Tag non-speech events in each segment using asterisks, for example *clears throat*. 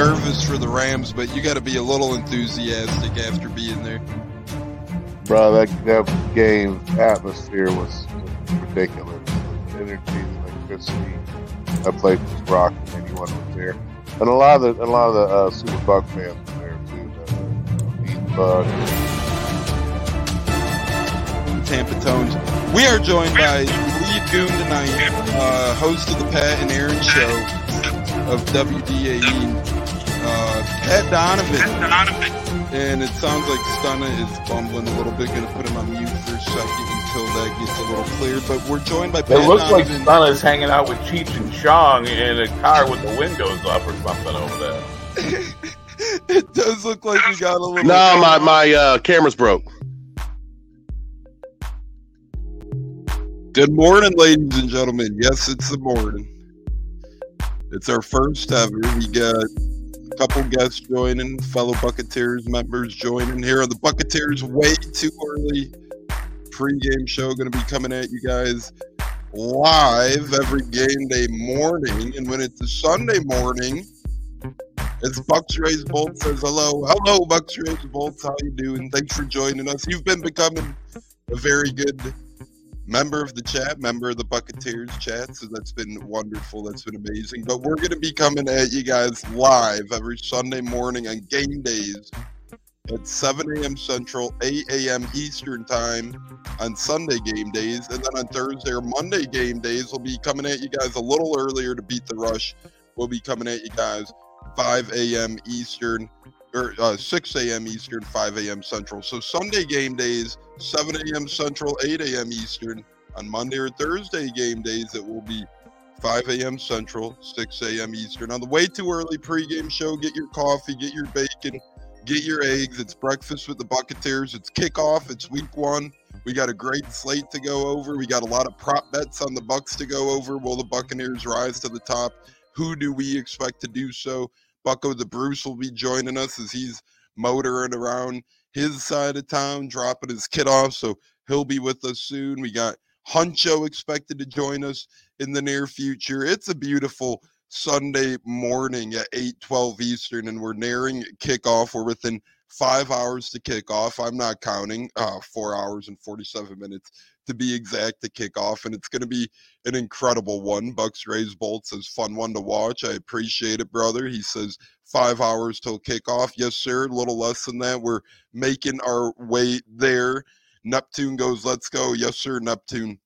nervous for the Rams, but you got to be a little enthusiastic after being there. Bro, that, that game atmosphere was ridiculous. The energy, the electricity. That place was rocking. Anyone was there, and a lot of the a lot of the uh, Super Buck fans were there too. The, the Buck. Tampa Tones. We are joined by lead goon tonight, uh, host of the Pat and Aaron show of WDAE, uh, Pat Donovan. And it sounds like Stunna is bumbling a little bit. Going to put him on mute for a second until that gets a little clear. But we're joined by Pat It looks like Donovan. Stunna's hanging out with Cheech and Chong in a car with the windows up or something over there. *laughs* it does look like we got a little. No, my my uh, camera's broke. Good morning, ladies and gentlemen. Yes, it's the morning. It's our first ever. We got a couple guests joining, fellow Buccateers members joining here on the Buccateers way too early pregame show. Going to be coming at you guys live every game day morning. And when it's a Sunday morning, it's Bucks Rays Bolt says hello. Hello, Bucks Rays Bolt. How you doing? Thanks for joining us. You've been becoming a very good member of the chat, member of the Buccateers chat. So that's been wonderful. That's been amazing. But we're going to be coming at you guys live every Sunday morning on game days at 7 a.m. Central, 8 a.m. Eastern Time on Sunday game days. And then on Thursday or Monday game days, we'll be coming at you guys a little earlier to beat the rush. We'll be coming at you guys 5 a.m. Eastern or uh, 6 a.m. Eastern, 5 a.m. Central. So Sunday game days, 7 a.m. Central, 8 a.m. Eastern. On Monday or Thursday game days, it will be 5 a.m. Central, 6 a.m. Eastern. On the way too early pregame show, get your coffee, get your bacon, get your eggs. It's breakfast with the Buccateers. It's kickoff. It's week one. We got a great slate to go over. We got a lot of prop bets on the Bucks to go over. Will the Buccaneers rise to the top? Who do we expect to do so? Bucko the Bruce will be joining us as he's motoring around his side of town, dropping his kid off. So he'll be with us soon. We got Huncho expected to join us in the near future. It's a beautiful Sunday morning at 8 12 Eastern, and we're nearing kickoff. We're within five hours to kick off. I'm not counting, uh, four hours and 47 minutes to be exact to kick off, and it's going to be an incredible one. Bucks Rays Bolt says fun one to watch. I appreciate it, brother. He says five hours till kickoff. Yes, sir. A little less than that. We're making our way there. Neptune goes, let's go. Yes, sir, Neptune.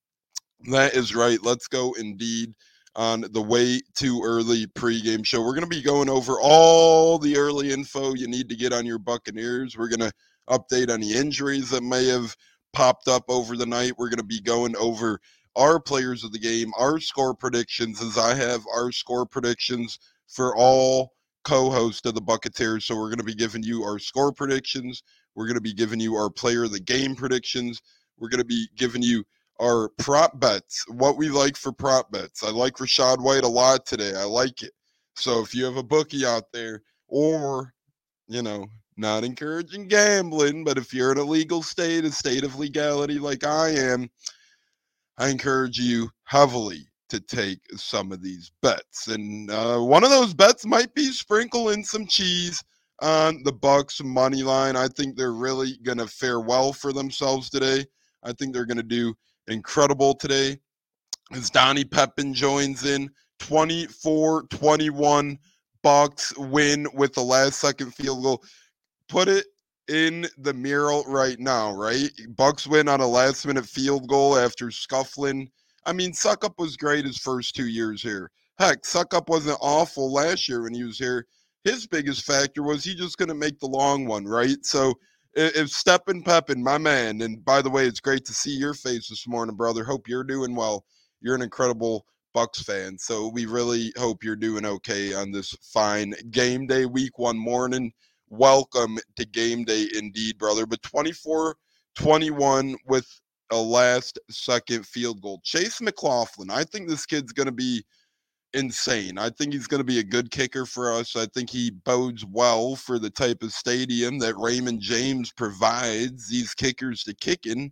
That is right. Let's go indeed on the way too early pregame show. We're going to be going over all the early info you need to get on your Buccaneers. We're going to update any injuries that may have popped up over the night. We're going to be going over our players of the game, our score predictions, as I have our score predictions for all co hosts of the Buccateers. So we're going to be giving you our score predictions. We're going to be giving you our player of the game predictions. We're going to be giving you our prop bets, what we like for prop bets. I like Rachaad White a lot today. I like it. So if you have a bookie out there, or, you know, not encouraging gambling, but if you're in a legal state, a state of legality like I am, I encourage you heavily to take some of these bets. And uh, one of those bets might be sprinkle in some cheese on the Bucks money line. I think they're really going to fare well for themselves today. I think they're going to do incredible today. As Donnie Pepin joins in 24 21 Bucks win with the last second field goal. Put it in the mural right now, right? Bucks win on a last minute field goal after scuffling. I mean, Succop was great his first two years here. Heck, Succop wasn't awful last year when he was here. His biggest factor was he just to make the long one, right? So if Steppin Pepin, my man, and by the way, it's great to see your face this morning, brother. Hope you're doing well. You're an incredible Bucks fan, so we really hope you're doing okay on this fine game day week one morning. Welcome to game day indeed, brother. But 24 21 with a last second field goal. Chase McLaughlin, I think this kid's going to be insane. I think he's going to be a good kicker for us. I think he bodes well for the type of stadium that Raymond James provides these kickers to kick in.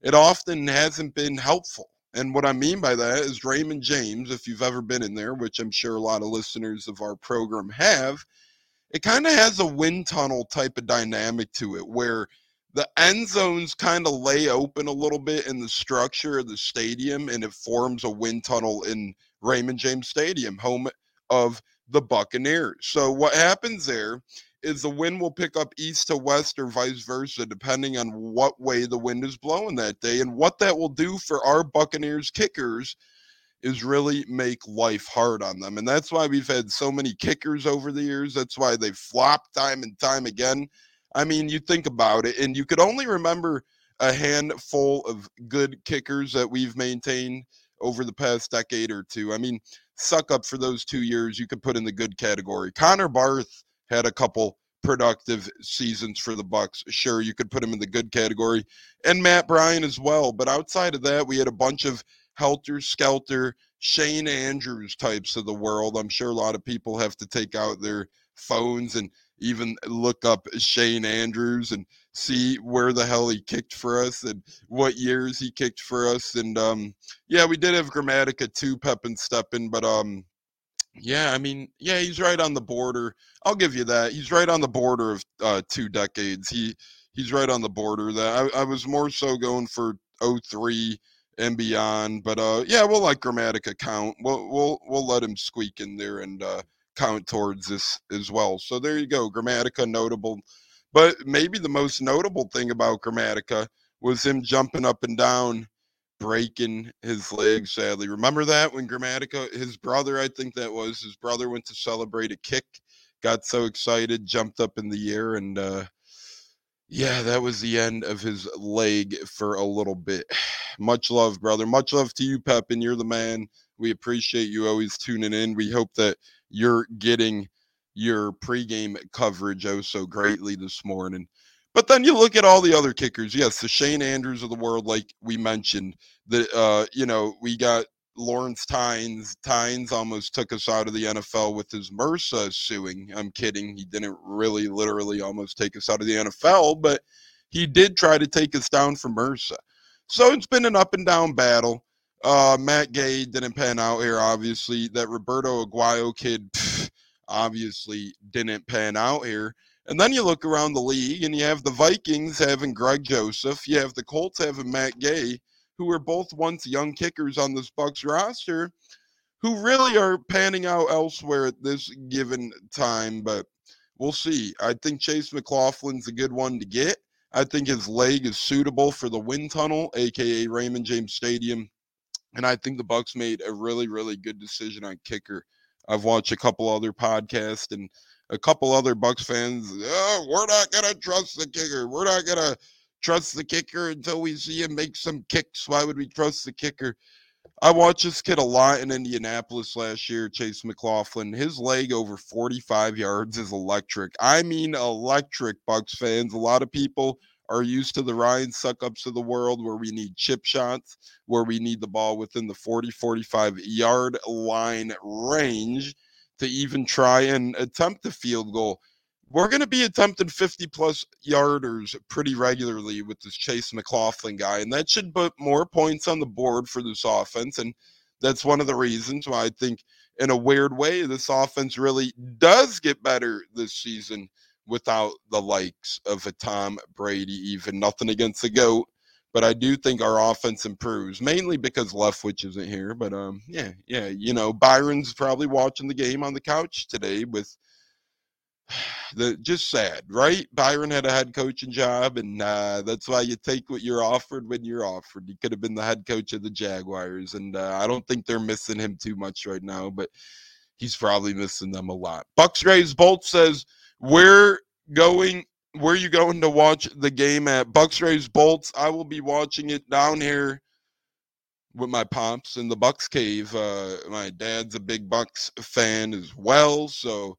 It often hasn't been helpful. And what I mean by that is Raymond James, if you've ever been in there, which I'm sure a lot of listeners of our program have, it kind of has a wind tunnel type of dynamic to it where the end zones kind of lay open a little bit in the structure of the stadium and it forms a wind tunnel in Raymond James Stadium, home of the Buccaneers. So what happens there is the wind will pick up east to west or vice versa, depending on what way the wind is blowing that day. And what that will do for our Buccaneers kickers is really make life hard on them. And that's why we've had so many kickers over the years. That's why they flop time and time again. I mean, you think about it, and you could only remember a handful of good kickers that we've maintained over the past decade or two. I mean, Succop for those two years, you could put in the good category. Connor Barth had a couple productive seasons for the Bucks. Sure, you could put him in the good category, and Matt Bryant as well. But outside of that, we had a bunch of helter skelter, Shane Andrews types of the world. I'm sure a lot of people have to take out their phones and even look up Shane Andrews and see where the hell he kicked for us and what years he kicked for us. And um, yeah, we did have Grammatica too, Pep and Steppen, but um, yeah, I mean, yeah, he's right on the border. I'll give you that. He's right on the border of uh, two decades. He he's right on the border. That I, I was more so going for 03 and beyond, but uh, yeah, we'll let Grammatica count. We'll we'll we'll let him squeak in there and uh, count towards this as well. So there you go, Grammatica notable. But maybe the most notable thing about Grammatica was him jumping up and down breaking his leg, sadly. Remember that when Grammatica, his brother, I think that was, his brother went to celebrate a kick, got so excited, jumped up in the air, and uh, yeah, that was the end of his leg for a little bit. *sighs* Much love, brother. Much love to you, Pep, and you're the man. We appreciate you always tuning in. We hope that you're getting your pregame coverage oh so greatly this morning. But then you look at all the other kickers. Yes, the Shane Andrews of the world, like we mentioned. The uh, you know, we got Lawrence Tynes. Tynes almost took us out of the NFL with his MRSA suing. I'm kidding. He didn't really literally almost take us out of the NFL, but he did try to take us down from MRSA. So it's been an up and down battle. Uh, Matt Gay didn't pan out here, obviously. That Roberto Aguayo kid pff, obviously didn't pan out here. And then you look around the league and you have the Vikings having Greg Joseph, you have the Colts having Matt Gay, who were both once young kickers on this Bucks roster, who really are panning out elsewhere at this given time. But we'll see. I think Chase McLaughlin's a good one to get. I think his leg is suitable for the wind tunnel, aka Raymond James Stadium. And I think the Bucks made a really, really good decision on kicker. I've watched a couple other podcasts and a couple other Bucks fans, oh, we're not gonna trust the kicker. We're not gonna trust the kicker until we see him make some kicks. Why would we trust the kicker? I watched this kid a lot in Indianapolis last year, Chase McLaughlin. His leg over 45 yards is electric. I mean, electric, Bucks fans. A lot of people are used to the Ryan Succops of the world where we need chip shots, where we need the ball within the 40 45 yard line range to even try and attempt a field goal. We're going to be attempting 50 plus yarders pretty regularly with this Chase McLaughlin guy, and that should put more points on the board for this offense. And that's one of the reasons why I think, in a weird way, this offense really does get better this season without the likes of a Tom Brady, even nothing against the GOAT. But I do think our offense improves, mainly because Leftwich isn't here. But um, yeah, yeah, you know, Byron's probably watching the game on the couch today with *sighs* the just sad, right? Byron had a head coaching job, and uh, that's why you take what you're offered when you're offered. He could have been the head coach of the Jaguars, and uh, I don't think they're missing him too much right now, but he's probably missing them a lot. Bucks Rays Bolt says we're going where you going to watch the game at Bucks Rays Bolts? I will be watching it down here with my pops in the Bucks cave. Uh, my dad's a big Bucks fan as well, so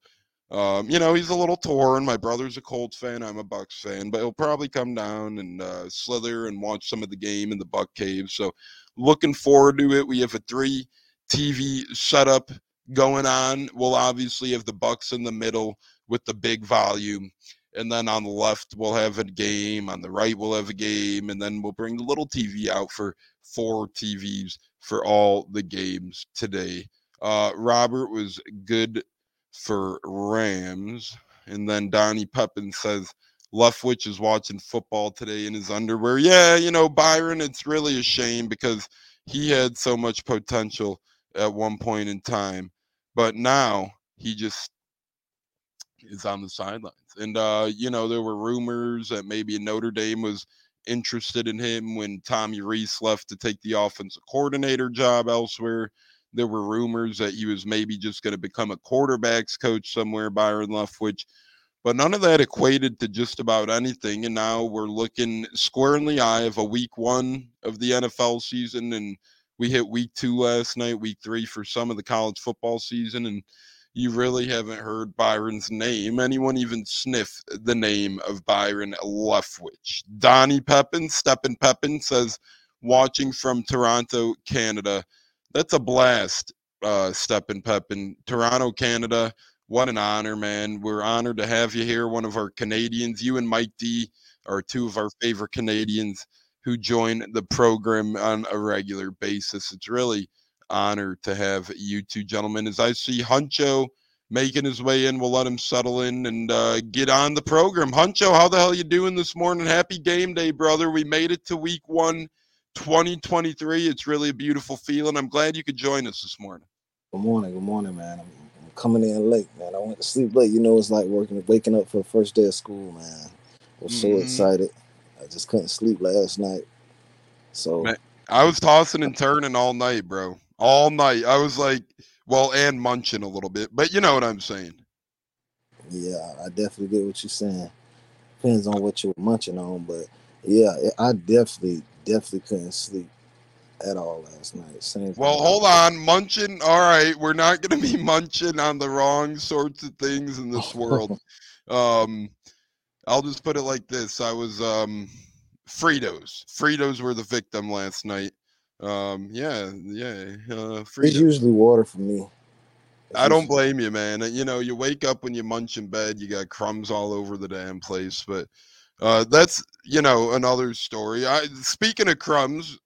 um, you know he's a little torn. My brother's a Colts fan. I'm a Bucks fan, but he'll probably come down and uh, slither and watch some of the game in the Buck cave. So looking forward to it. We have a three TV setup going on. We'll obviously have the Bucks in the middle with the big volume and then on the left we'll have a game, on the right we'll have a game, and then we'll bring the little TV out for four TVs for all the games today. Uh, Robert was good for Rams, and then Donnie Pepin says Leftwich is watching football today in his underwear. Yeah, you know Byron, it's really a shame because he had so much potential at one point in time, but now he just is on the sidelines. And uh, you know, there were rumors that maybe Notre Dame was interested in him when Tommy Rees left to take the offensive coordinator job elsewhere. There were rumors that he was maybe just going to become a quarterbacks coach somewhere, Byron Leftwich. But none of that equated to just about anything. And now we're looking square in the eye of a week one of the NFL season. And we hit week two last night, week three for some of the college football season. And you really haven't heard Byron's name. Anyone even sniff the name of Byron Leftwich? Donnie Pepin, Steppen Pepin says, watching from Toronto, Canada. That's a blast, uh, Steppen Pepin. Toronto, Canada. What an honor, man. We're honored to have you here, one of our Canadians. You and Mike D are two of our favorite Canadians who join the program on a regular basis. It's really honor to have you two gentlemen. As I see Huncho making his way in, we'll let him settle in and uh, get on the program. Huncho, how the hell you doing this morning? Happy game day, brother. We made it to week one, 2023. It's really a beautiful feeling. I'm glad you could join us this morning. Good morning. Good morning, man. I'm, I'm coming in late, man. I went to sleep late. You know, it's like working, waking up for the first day of school, man. I was so Mhm. excited. I just couldn't sleep last night. So Man, I was tossing and turning all night, bro. All night. I was like, well, and munching a little bit, but you know what I'm saying. yeah, I definitely get what you're saying. Depends on what you're munching on, but yeah, I definitely, definitely couldn't sleep at all last night. Same. Well, hold on, munching. All right, we're not going to be *laughs* munching on the wrong sorts of things in this world. *laughs* um, I'll just put it like this: I was um, Fritos. Fritos were the victim last night. Um, yeah, yeah. Uh, It's Fritos. usually water for me. It's I don't blame you, man. You know, you wake up when you munch in bed, you got crumbs all over the damn place. But uh, that's you know another story. I speaking of crumbs,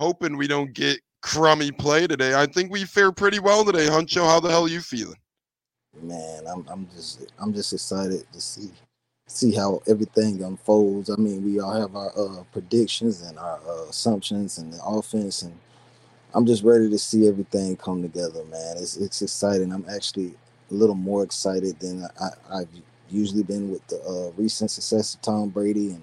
hoping we don't get crummy play today. I think we fare pretty well today, Huncho. How the hell are you feeling? man i'm i'm just i'm just excited to see see how everything unfolds i mean we all have our uh predictions and our uh, assumptions and the offense and i'm just ready to see everything come together man it's it's exciting i'm actually a little more excited than i i've usually been with the uh recent success of tom brady and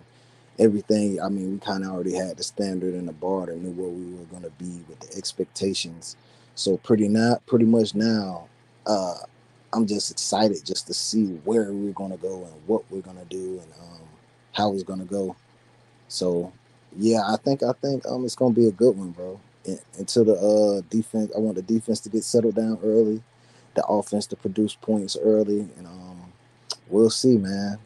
everything i mean we kind of already had the standard and the bar and knew where we were going to be with the expectations so pretty not pretty much now uh I'm just excited just to see where we're gonna go and what we're gonna do and um, how it's gonna go. So yeah, I think I think um it's gonna be a good one, bro. And, until the uh defense, I want the defense to get settled down early, the offense to produce points early, and um we'll see, man.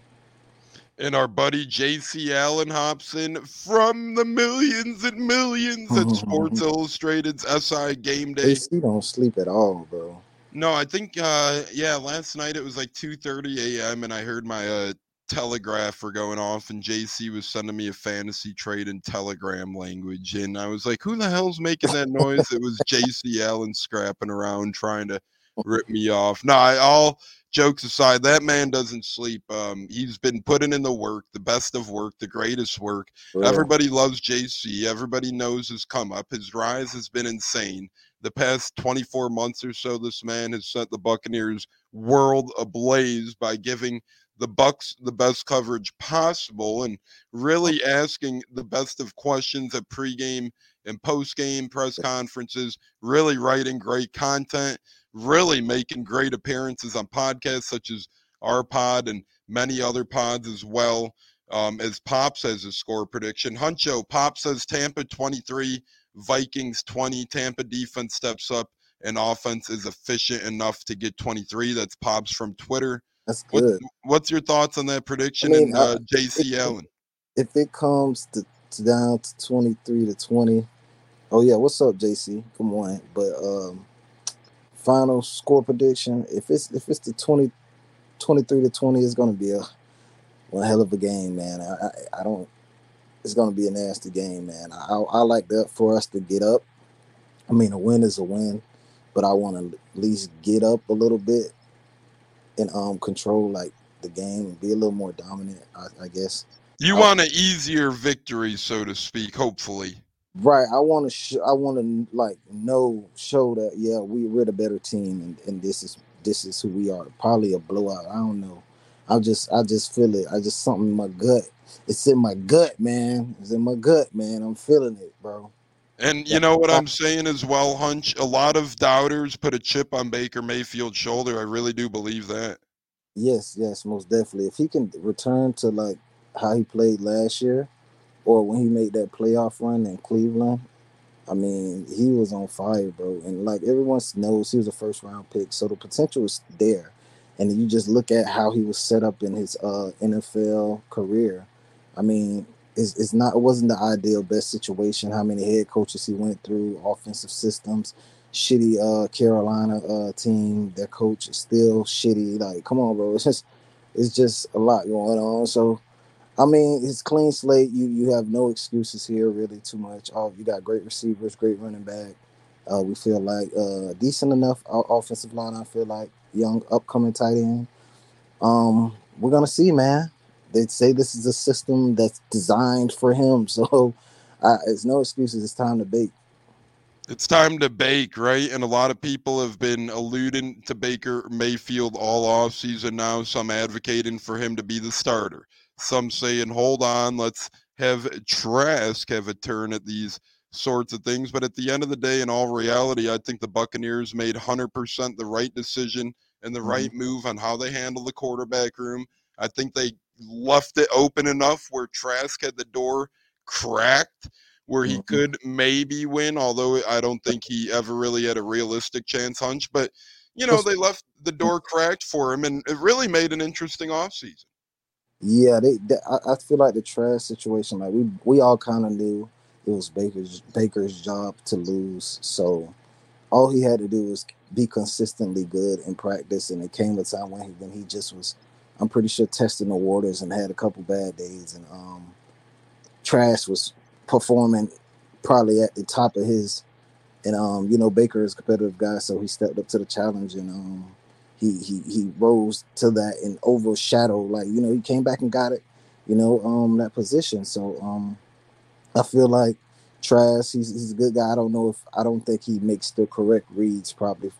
And our buddy J.C. Allen Hobson from the millions and millions at *laughs* Sports Illustrated's SI Game Day. AC don't sleep at all, bro. No, I think uh yeah, last night it was like 2:30 a.m. and I heard my uh telegrapher going off and JC was sending me a fantasy trade in telegram language and I was like, "Who the hell's making that noise?" it was JC Allen scrapping around trying to rip me off. No, I, all jokes aside, that man doesn't sleep. Um he's been putting in the work, the best of work, the greatest work. Real. Everybody loves JC. Everybody knows his come up. His rise has been insane. The past 24 months or so, this man has set the Buccaneers world ablaze by giving the Bucks the best coverage possible and really asking the best of questions at pregame and postgame press conferences, really writing great content, really making great appearances on podcasts such as our pod and many other pods as well um, as Pop says his score prediction. Huncho, Pop says Tampa 23, Vikings 20. Tampa defense steps up and offense is efficient enough to get 23. That's Pops from Twitter. That's good. what's your thoughts on that prediction mean, and uh, JC Allen? If it comes to, to down to twenty three to twenty, oh yeah, what's up, JC? Come on. But um, final score prediction, if it's if it's the 20, 23 to twenty, it's gonna be a one hell of a game, man. I, I, I don't. It's gonna be a nasty game, man. I, I like that for us to get up. I mean, a win is a win, but I want to at least get up a little bit and um control like the game and be a little more dominant. I, I guess. You want an easier victory, so to speak. Hopefully. Right. I want to. Sh- I want to like know, show that yeah, we we're the better team, and, and this is this is who we are. Probably a blowout. I don't know. I just I just feel it. I just something in my gut. It's in my gut, man. It's in my gut, man. I'm feeling it, bro. And you know what I'm saying as well, Hunch? A lot of doubters put a chip on Baker Mayfield's shoulder. I really do believe that. Yes, yes, most definitely. If he can return to like how he played last year, or when he made that playoff run in Cleveland, I mean, he was on fire, bro. And like everyone knows, he was a first round pick, so the potential is there. And you just look at how he was set up in his uh, NFL career. I mean, it's, it's not it wasn't the ideal best situation. How many head coaches he went through, offensive systems, shitty uh, Carolina uh, team. Their coach is still shitty. Like, come on, bro. *laughs* It's just it's just a lot going on. So I mean, it's clean slate. You you have no excuses here, really, too much. Oh, you got great receivers, great running back. Uh, we feel like uh, decent enough offensive line. I feel like young upcoming tight end. Um, we're gonna see, man. They say this is a system that's designed for him, *laughs* so uh, it's no excuses. It's time to bake. It's time to bake, right? And a lot of people have been alluding to Baker Mayfield all off season now. Some advocating for him to be the starter. Some saying, hold on, let's have Trask have a turn at these sorts of things. But at the end of the day, in all reality, I think the Buccaneers made 100% the right decision and the Mhm. right move on how they handle the quarterback room. I think they left it open enough where Trask had the door cracked where he Mhm. could maybe win, although I don't think he ever really had a realistic chance hunch. But you know, they left the door cracked for him and it really made an interesting offseason. Yeah, they. they I, I feel like the Trask situation. Like we we all kind of knew it was Baker's Baker's job to lose. So all he had to do was be consistently good in practice, and it came a time when he when he just was. I'm pretty sure testing the waters and had a couple bad days, and um, Trask was performing probably at the top of his. And um, you know, Baker is a competitive guy, so he stepped up to the challenge and um, he he he rose to that and overshadowed. Like you know, he came back and got it. You know, um, that position. So um, I feel like Trask, he's he's a good guy. I don't know if I don't think he makes the correct reads. Probably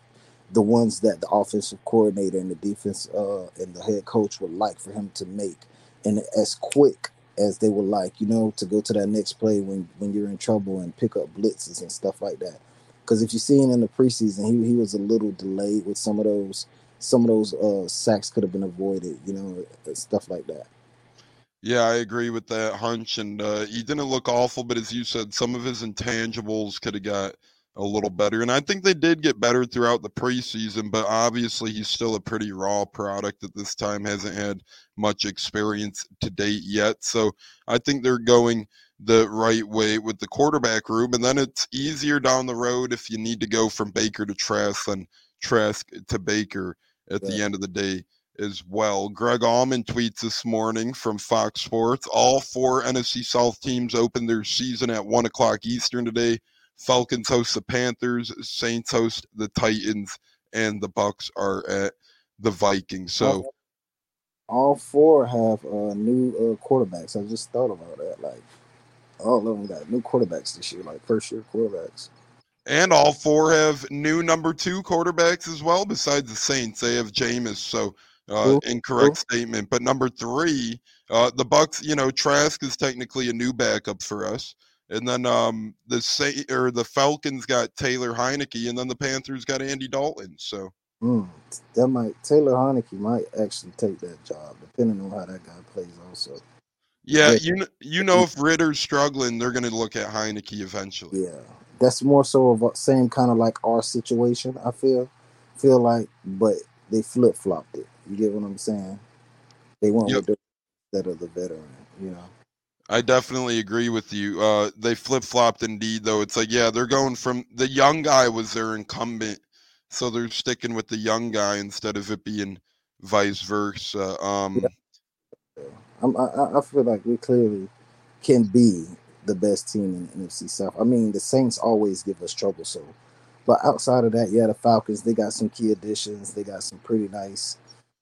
the ones that the offensive coordinator and the defense uh, and the head coach would like for him to make, and as quick as they would like, you know, to go to that next play when when you're in trouble and pick up blitzes and stuff like that. Because if you see seen in the preseason, he he was a little delayed with some of those some of those uh, sacks could have been avoided, you know, stuff like that. Yeah, I agree with that hunch. And uh, he didn't look awful, but as you said, some of his intangibles could have got a little better. And I think they did get better throughout the preseason, but obviously he's still a pretty raw product at this time, hasn't had much experience to date yet. So I think they're going the right way with the quarterback room. And then it's easier down the road if you need to go from Baker to Trask than Trask to Baker at the end of the day as well. Greg Auman tweets this morning from Fox Sports. All four NFC South teams open their season at one o'clock Eastern today. Falcons host the Panthers, Saints host the Titans, and the Bucks are at the Vikings. So all four have uh, new uh, quarterbacks. I just thought about that. Like all of them got new quarterbacks this year, like first year quarterbacks. And all four have new number two quarterbacks as well, besides the Saints. They have Jameis, so uh, Who? incorrect statement. But number three, uh, the Bucks, you know, Trask is technically a new backup for us. And then um, the Sa- or the Falcons got Taylor Heinicke, and then the Panthers got Andy Dalton. So Mm, that might Taylor Heinicke might actually take that job, depending on how that guy plays. Also, yeah, Yeah. you you know if Ridder's struggling, they're going to look at Heinicke eventually. yeah, that's more so of a same kind of like our situation. I feel feel like, but they flip flopped it. You get what I'm saying? They went Yep. with the instead of the veteran. You know. I definitely agree with you. Uh, they flip flopped indeed, though. It's like, yeah, they're going from the young guy was their incumbent, so they're sticking with the young guy instead of it being vice versa. Um, Yeah, I'm, I, I feel like we clearly can be the best team in the NFC South. I mean, the Saints always give us trouble, so. But outside of that, yeah, the Falcons they got some key additions. They got some pretty nice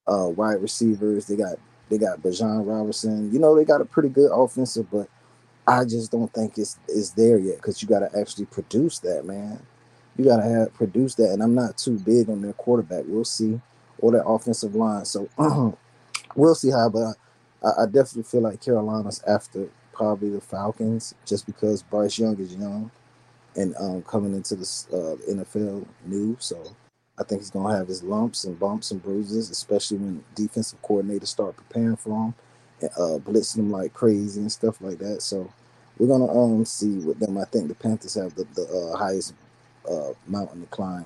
uh, wide receivers. They got they got Bijan Robinson. You know, they got a pretty good offensive, but I just don't think it's is there yet because you got to actually produce that, man. You got to have produce that, and I'm not too big on their quarterback. We'll see, or their offensive line. So *clears throat* we'll see how. But I, I definitely feel like Carolina's after probably the Falcons, just because Bryce Young is young and um, coming into the uh, NFL new. So I think he's gonna have his lumps and bumps and bruises, especially when defensive coordinators start preparing for him and uh, blitzing him like crazy and stuff like that. So we're gonna um see with them. I think the Panthers have the, the uh, highest uh, mountain to climb.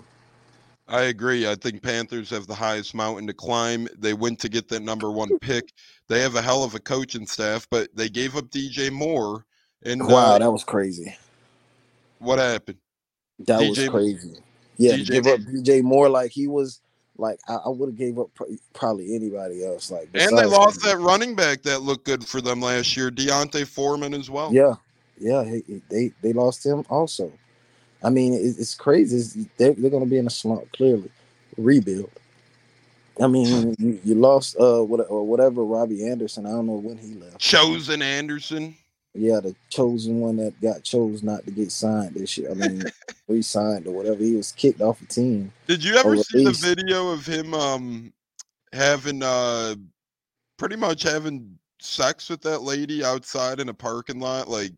I agree. I think Panthers have the highest mountain to climb. They went to get that number one pick. They have a hell of a coaching staff, but they gave up DJ Moore. And wow, uh, that was crazy. What happened? That DJ was crazy. Yeah, DJ give up DJ Moore like he was like I, I would have gave up pr- probably anybody else. Like And they lost him. that running back that looked good for them last year, D'Onta Foreman as well. Yeah, yeah, he, he- they they lost him also. I mean, it, it's crazy. It's, they're they're going to be in a slump. Clearly, rebuild. I mean, you, you lost uh what, or whatever Robbie Anderson. I don't know when he left. Chosen Anderson. Yeah, the chosen one that got chose not to get signed this year. I mean, *laughs* re-signed or whatever. He was kicked off the team. Did you ever see the video of him um having uh pretty much having sex with that lady outside in a parking lot, like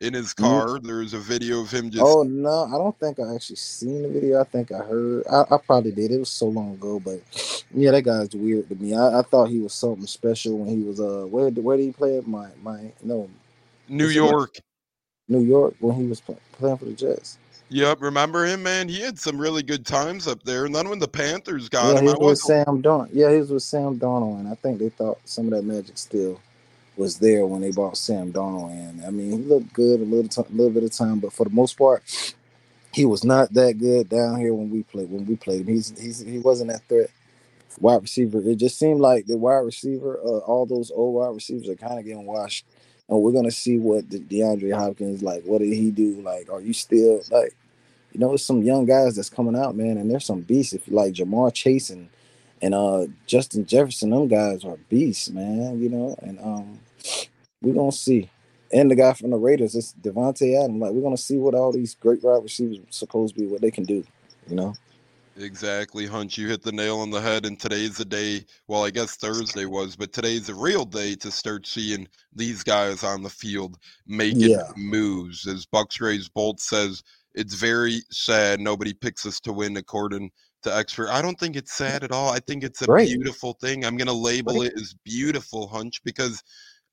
in his car? There was a video of him just Oh no, I don't think I actually seen the video. I think I heard. I, I probably did. It was so long ago, but yeah, that guy's weird to me. I, I thought he was something special when he was uh where did- where did he play? at? My my no New Is it what- York. New York when he was pl- playing for the Jets. Yep, remember him, man? He had some really good times up there. And then when the Panthers got yeah, him, he was with Sam Don. Yeah, he was with Sam Darnold, and I think they thought some of that magic still was there when they brought Sam Darnold in. I mean, he looked good a little t- little bit of time, but for the most part, he was not that good down here when we played when we played him. He's he's he wasn't that threat wide receiver. It just seemed like the wide receiver, uh, all those old wide receivers are kind of getting washed. And we're gonna see what the DeAndre Hopkins like. What did he do? Like, are you still like? You know, some young guys that's coming out, man, and there's some beasts. If you like Ja'Marr Chase and and uh Justin Jefferson, them guys are beasts, man. You know, and um we're gonna see. And the guy from the Raiders, it's Davante Adams. Like, we're gonna see what all these great wide receivers supposed to be, what they can do. You know. Exactly, Hunch. You hit the nail on the head. And today's the day. Well, I guess Thursday was, but today's a real day to start seeing these guys on the field making Yeah. moves. As Bucks Rays Bolt says, it's very sad. Nobody picks us to win, according to expert. I don't think it's sad at all. I think it's a beautiful thing. I'm going to label it as beautiful, Hunch, because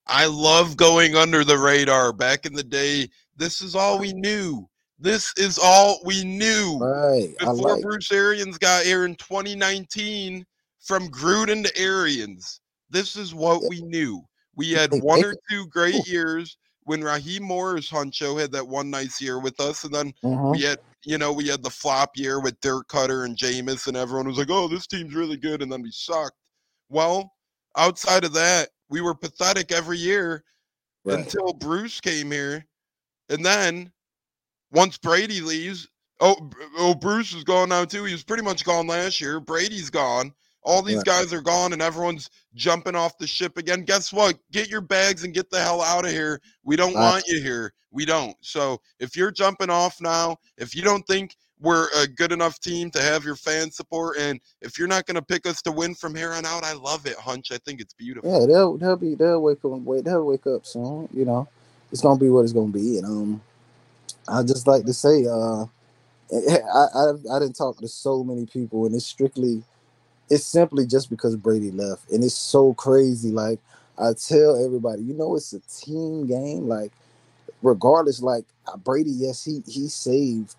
I love going under the radar. Back in the day, this is all we knew. This is all we knew Right. Before like Bruce Arians got here in 2019 from Gruden to Arians. This is what we knew. We had one or two great years when Raheem Morris Huncho had that one nice year with us, and then Mhm. we had you know we had the flop year with Dirk Koetter and Jameis, and everyone was like, "Oh, this team's really good," and then we sucked. Well, outside of that, we were pathetic every year right. until Bruce came here, and then once Brady leaves, oh, oh, Bruce is gone now too. He was pretty much gone last year. Brady's gone. All these Right. guys are gone, and everyone's jumping off the ship again. Guess what? Get your bags and get the hell out of here. We don't Right. want you here. We don't. So if you're jumping off now, if you don't think we're a good enough team to have your fan support, and if you're not going to pick us to win from here on out, I love it, Hunch. I think it's beautiful. Yeah, they'll they'll be they'll wake up wait they'll wake up soon. You know, it's gonna be what it's gonna be. And um, I just like to say, uh, I I I didn't talk to so many people, and it's strictly, it's simply just because Brady left, and it's so crazy. Like I tell everybody, you know, it's a team game. Like regardless, like Brady, yes, he he saved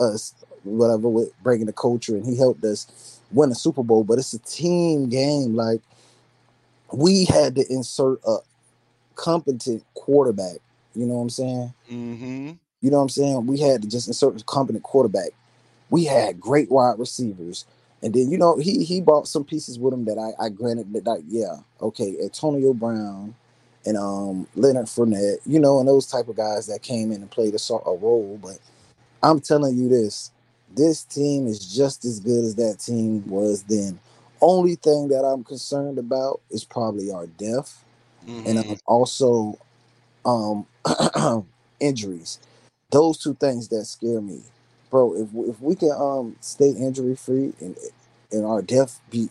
us, whatever, with breaking the culture, and he helped us win a Super Bowl. But it's a team game. Like we had to insert a competent quarterback. You know what I'm saying? Mm-hmm. You know what I'm saying? We had to just insert a competent quarterback. We had great wide receivers, And then you know he he bought some pieces with him that I I granted that like yeah okay Antonio Brown and um Leonard Fournette you know and those type of guys that came in and played a, a role but I'm telling you this this team is just as good as that team was then. Only thing that I'm concerned about is probably our depth and Mhm. um, also um *clears throat* injuries. Those two things that scare me, bro. If if we can um stay injury free and and our depth be,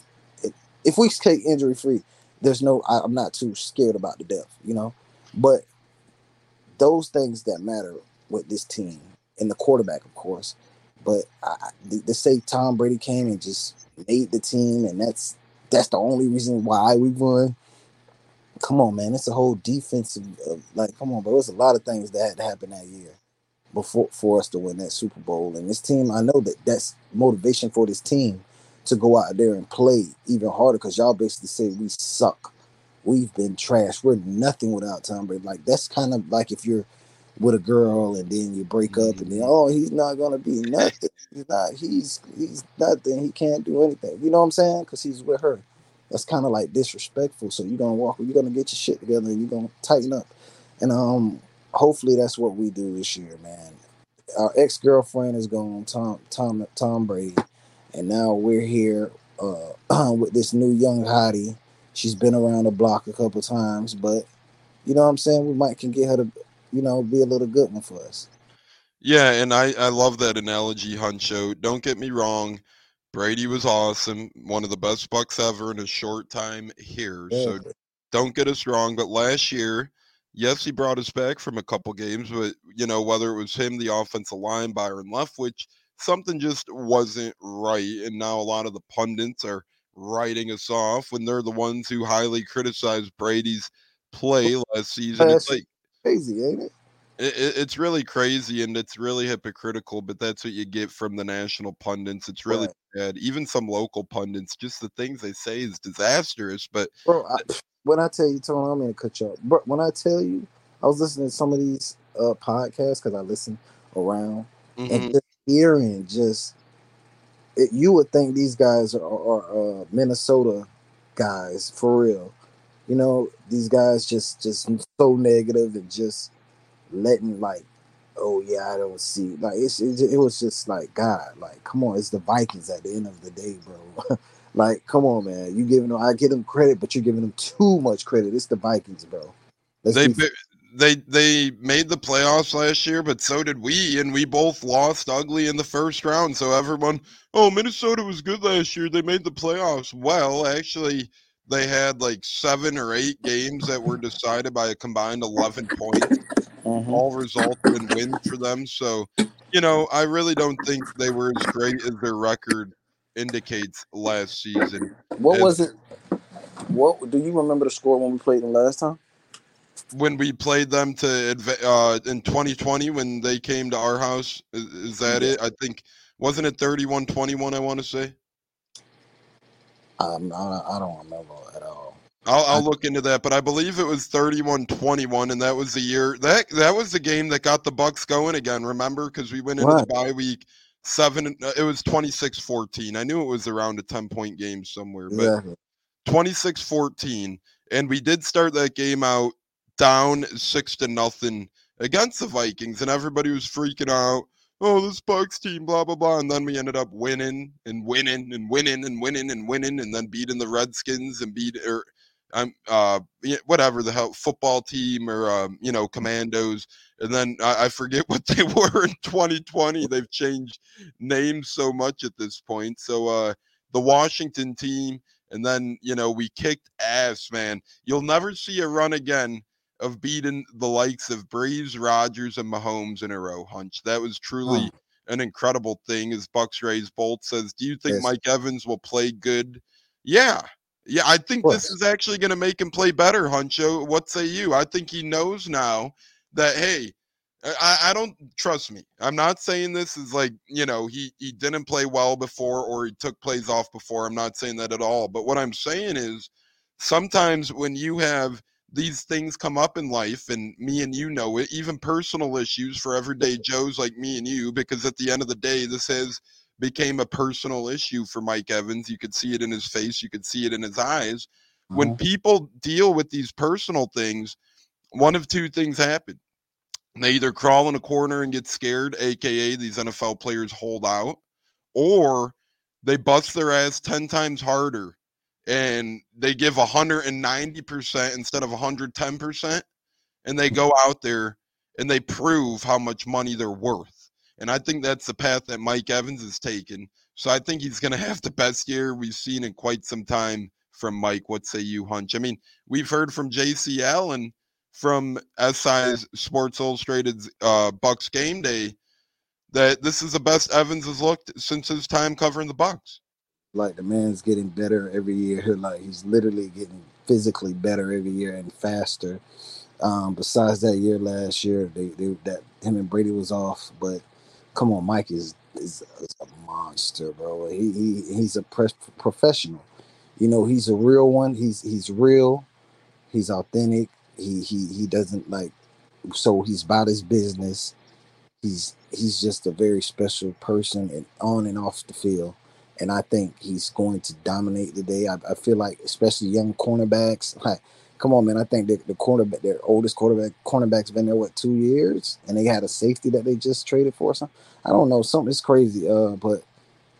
if we stay injury free, there's no. I, I'm not too scared about the depth, you know. But those things that matter with this team and the quarterback, of course. But I, they say Tom Brady came and just made the team, and that's that's the only reason why we won. Come on, man. It's a whole defensive. Uh, like, come on, bro. There's a lot of things that had to happen that year before for us to win that Super Bowl. And this team, I know that that's motivation for this team to go out there and play even harder because y'all basically say we suck. We've been trash. We're nothing without Tom Brady. Like that's kind of like if you're with a girl and then you break up and then oh he's not gonna be nothing. He's not. He's he's nothing. He can't do anything. You know what I'm saying? Because he's with her. That's kind of like disrespectful. So you're gonna walk. You're gonna get your shit together and you're gonna tighten up. And um, hopefully that's what we do this year, man. Our ex girlfriend is gone, Tom Tom Tom Brady, and now we're here uh, *clears throat* with this new young hottie. She's been around the block a couple times, but you know what I'm saying. We might can get her to, you know, be a little good one for us. Yeah, and I, I love that analogy, Huncho. Don't get me wrong. Brady was awesome, one of the best Bucks ever in a short time here. So don't get us wrong. But last year, yes, he brought us back from a couple games, but you know whether it was him, the offensive line, Byron Leftwich, something just wasn't right. And now a lot of the pundits are writing us off when they're the ones who highly criticize Brady's play last season. It's like Crazy, ain't it? it, it- it's really crazy and it's really hypocritical, but that's what you get from the national pundits. It's really Right. bad. Even some local pundits, just the things they say is disastrous. But Bro, I, when I tell you, Tony, I'm gonna cut you off. Bro, when I tell you, I was listening to some of these uh podcasts because I listen around mhm, and just hearing just it, you would think these guys are, are uh, Minnesota guys for real. You know, these guys just just so negative and just letting like, oh yeah, I don't see like it's it, it was just like God, like come on, it's the Vikings at the end of the day, bro. *laughs* like come on, man, you giving them I give them credit, but you're giving them too much credit. It's the Vikings, bro. Let's they be they they made the playoffs last year, but so did we, and we both lost ugly in the first round. So everyone, oh, Minnesota was good last year. They made the playoffs. Well, actually, they had like seven or eight games that were decided by a combined eleven points. Mhm. all resulted in wins for them. So, you know, I really don't think they were as great as their record indicates last season. What was it? What do you remember the score when we played them last time? When we played them to uh, in 2020 when they came to our house, is, is that it? I think wasn't it 31-21? I want to say. Um, I, I don't remember at all. I'll, I'll look into that, but I believe it was 31-21, and that was the year that that was the game that got the Bucks going again. Remember, because we went into Right. the bye week seven. It was 26-14. I knew it was around a 10 point game somewhere, but Exactly. 26-14 and we did start that game out down 6 to nothing against the Vikings and everybody was freaking out oh the Sparks team blah blah blah and then we ended up winning and winning and winning and winning and winning and then beating the Redskins and beat or I'm uh whatever the hell football team or um, you know commandos. And then I, I forget *laughs* what they were in 2020 they've changed names so much at this point. So uh the Washington team and then, you know, we kicked ass, man. You'll never see a run again of beating the likes of Brees, Rodgers, and Mahomes in a row, Hunch. That was truly an incredible thing. As Bucks Rays Bolt says, Do you think Yes. Mike Evans will play good? Yeah. Yeah, I think this is actually going to make him play better, Huncho. Oh, what say you? I think he knows now that, hey, I, I don't trust me. I'm not saying this is like, you know, he, he didn't play well before or he took plays off before. I'm not saying that at all. But what I'm saying is sometimes when you have these things come up in life, and me and you know it, even personal issues for everyday Joes like me and you, because at the end of the day, this has became a personal issue for Mike Evans. You could see it in his face, you could see it in his eyes. When Mhm. people deal with these personal things, one of two things happen. They either crawl in a corner and get scared, aka these NFL players hold out, or they bust their ass 10 times harder and they give 190% instead of 110% and they go out there and they prove how much money they're worth. And I think that's the path that Mike Evans has taken. So I think he's going *laughs* to have the best year we've seen in quite some time from Mike. What say you, Hunch? I mean, we've heard from JCL and from SI's Sports Illustrated's uh, Bucks Game Day that this is the best Evans has looked since his time covering the Bucks. Like the man's getting better every year. *laughs* Like he's literally getting physically better every year and faster. Um, besides that year last year, they, they that him and Brady was off. But come on, Mike is is, is a monster, bro. He, he he's a pre- professional. You know, he's a real one. He's he's real. He's authentic. He he he doesn't like. So he's about his business. He's he's just a very special person and on and off the field and I think he's going to dominate today. I, I feel like, especially young cornerbacks, *laughs* like, come on, man. I think that the cornerback, their oldest quarterback, cornerback's been there what two years, and they had a safety that they just traded for. Some, I don't know, something is crazy. Uh, but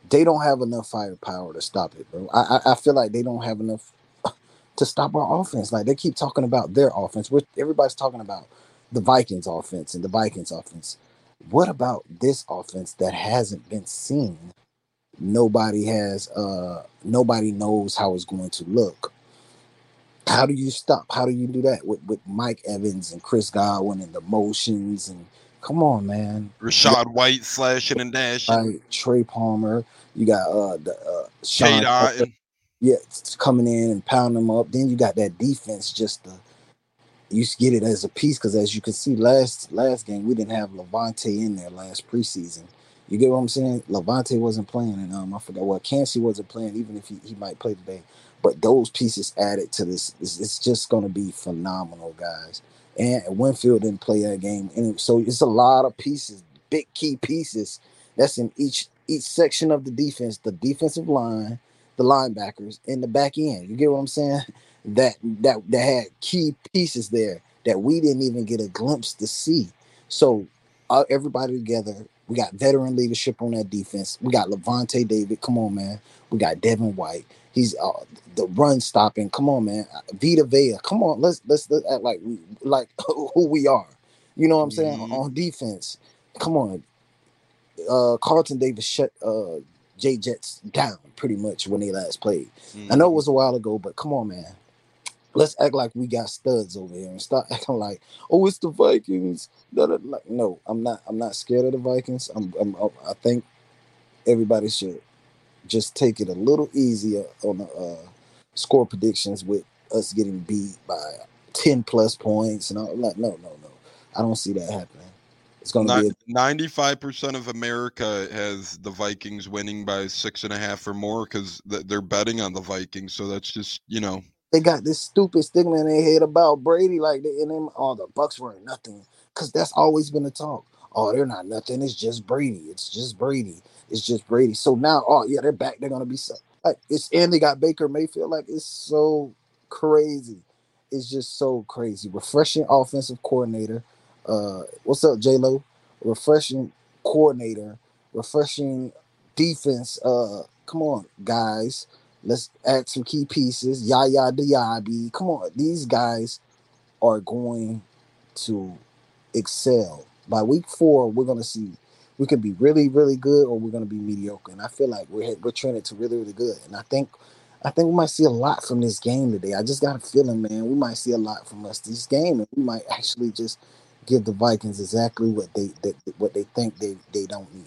they don't have enough firepower to stop it, bro. I, I I feel like they don't have enough *laughs* to stop our offense. Like they keep talking about their offense. We're, everybody's talking about the Vikings offense and the Vikings offense. What about this offense that hasn't been seen? Nobody has uh nobody knows how it's going to look. How do you stop? How do you do that with, with Mike Evans and Chris Godwin and the motions and come on, man. Rachaad White slashing and dashing. Right, Trey Palmer. You got uh the uh Sean. Yeah, coming in and pounding them up. Then you got that defense just to you get it as a piece because as you can see last last game we didn't have Lavonte in there last preseason. You get what I'm saying? Lavonte wasn't playing, and um, I forgot what Kancey wasn't playing, even if he, he might play today. But those pieces added to this, it's, it's just going to be phenomenal, guys. And Winfield didn't play that game, and so it's a lot of pieces, big key pieces that's in each each section of the defense, the defensive line, the linebackers, and the back end. You get what I'm saying? *laughs* That that that had key pieces there that we didn't even get a glimpse to see. So uh, everybody together. We got veteran leadership on that defense. We got Lavonte David. Come on, man. We got Devin White. He's uh, the run stopping. Come on, man. Vita Vea. Come on. Let's let's, let's act like we like *laughs* who we are. You know what I'm saying Mhm. on defense. Come on. Uh, Carlton Davis shut uh, J Jets down pretty much when they last played. I know it was a while ago, but come on, man. Let's act like we got studs over here and stop *laughs* acting like, oh, it's the Vikings. Like, no, I'm not. I'm not scared of the Vikings. I'm, I'm. I think everybody should just take it a little easier on the uh, score predictions with us getting beat by ten plus points and all. Like, no, no, no. I don't see that happening. It's going to be. Ninety-five percent of America has the Vikings winning by six and a half or more because they're betting on the Vikings. So that's just you know they got this stupid stigma in their head about Brady, like they and them all the Bucks weren't nothing, because that's always been the talk. Oh, they're not nothing. It's just Brady. It's just Brady. It's just Brady. So now, oh yeah, they're back. They're gonna be like it's and they got Baker Mayfield. Like it's so crazy. It's just so crazy. Refreshing offensive coordinator. Uh, what's up, J Lo? Refreshing coordinator. Refreshing defense. Uh, come on, guys. Let's add some key pieces. Yaya Diaby. Come on, these guys are going to excel. By week four, we're gonna see we can be really, really good, or we're gonna be mediocre. And I feel like we're we're trending to really, really good. And I think I think we might see a lot from this game today. I just got a feeling, man, we might see a lot from us this game, and we might actually just give the Vikings exactly what they, they what they think they they don't need.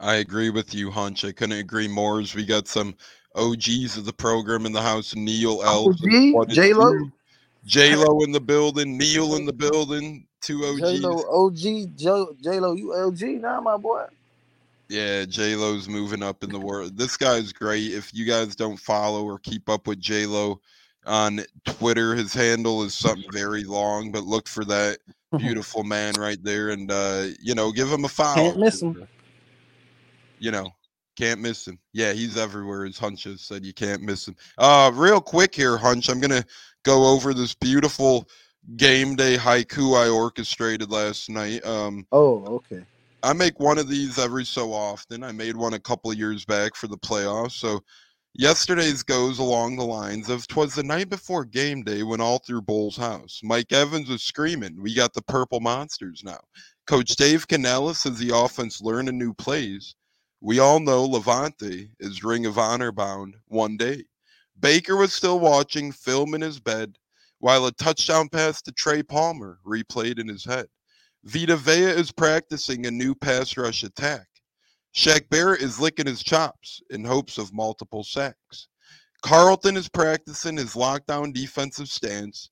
I agree with you, Hunch. I couldn't agree more. As we got some OGs of the program in the house, Neil L. J Lo, J Lo in the building, Neil in the building, two OGs. J. Lo, OG, J Lo, you LG now, my boy. Yeah, J Lo's moving up in the world. This guy's great. If you guys don't follow or keep up with J Lo on Twitter, his handle is something very long, but look for that *laughs* beautiful man right there, and uh, you know, give him a follow. Can't miss him. You know, Can't miss him. Yeah, he's everywhere. As Hunch has said, you can't miss him. Uh, real quick here, Hunch. I'm gonna go over this beautiful game day haiku I orchestrated last night. Um, Oh, okay. I make one of these every so often. I made one a couple of years back for the playoffs. So yesterday's goes along the lines of "Twas the night before game day when all through Bowles' house, Mike Evans was screaming, "We got the purple monsters now." Coach Dave Canales says the offense learning new plays. We all know Lavonte is Ring of Honor bound one day. Baker was still watching film in his bed while a touchdown pass to Trey Palmer replayed in his head. Vita Vea is practicing a new pass rush attack. Shaq Barrett is licking his chops in hopes of multiple sacks. Carlton is practicing his lockdown defensive stance.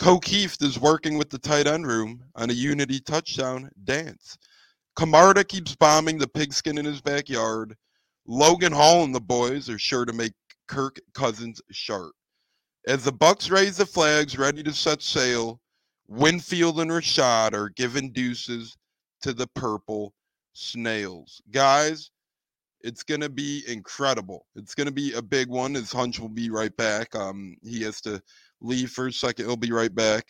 Cokeeft is working with the tight end room on a unity touchdown dance. Camarda keeps bombing the pigskin in his backyard. Logan Hall and the boys are sure to make Kirk Cousins sharp. As the Bucks raise the flags, ready to set sail, Winfield and Rachaad are giving deuces to the purple snails. Guys, it's going to be incredible. It's going to be a big one. His hunch will be right back. Um, he has to leave for a second. He'll be right back.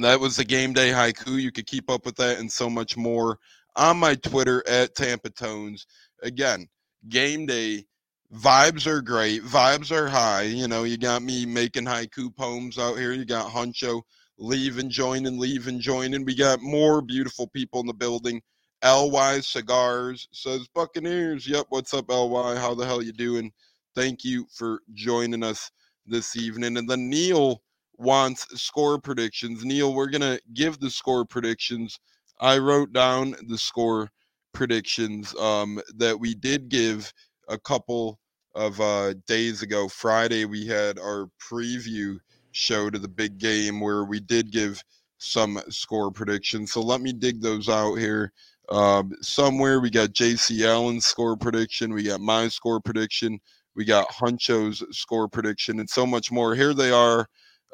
That was the game day haiku. You could keep up with that and so much more on my Twitter at Tampa Tones. Again, game day vibes are great. Vibes are high. You know, you got me making haiku poems out here. You got Huncho leaving, joining, leaving, joining. We got more beautiful people in the building. LY Cigars says Buccaneers. Yep, what's up, LY? How the hell you doing? Thank you for joining us this evening. And then Neil wants score predictions. Neil, we're gonna give the score predictions. I wrote down the score predictions um, that we did give a couple of uh, days ago. Friday, we had our preview show to the big game where we did give some score predictions. So let me dig those out here. Um, somewhere we got JC Allen's score prediction, we got my score prediction, we got Huncho's score prediction, and so much more. Here they are,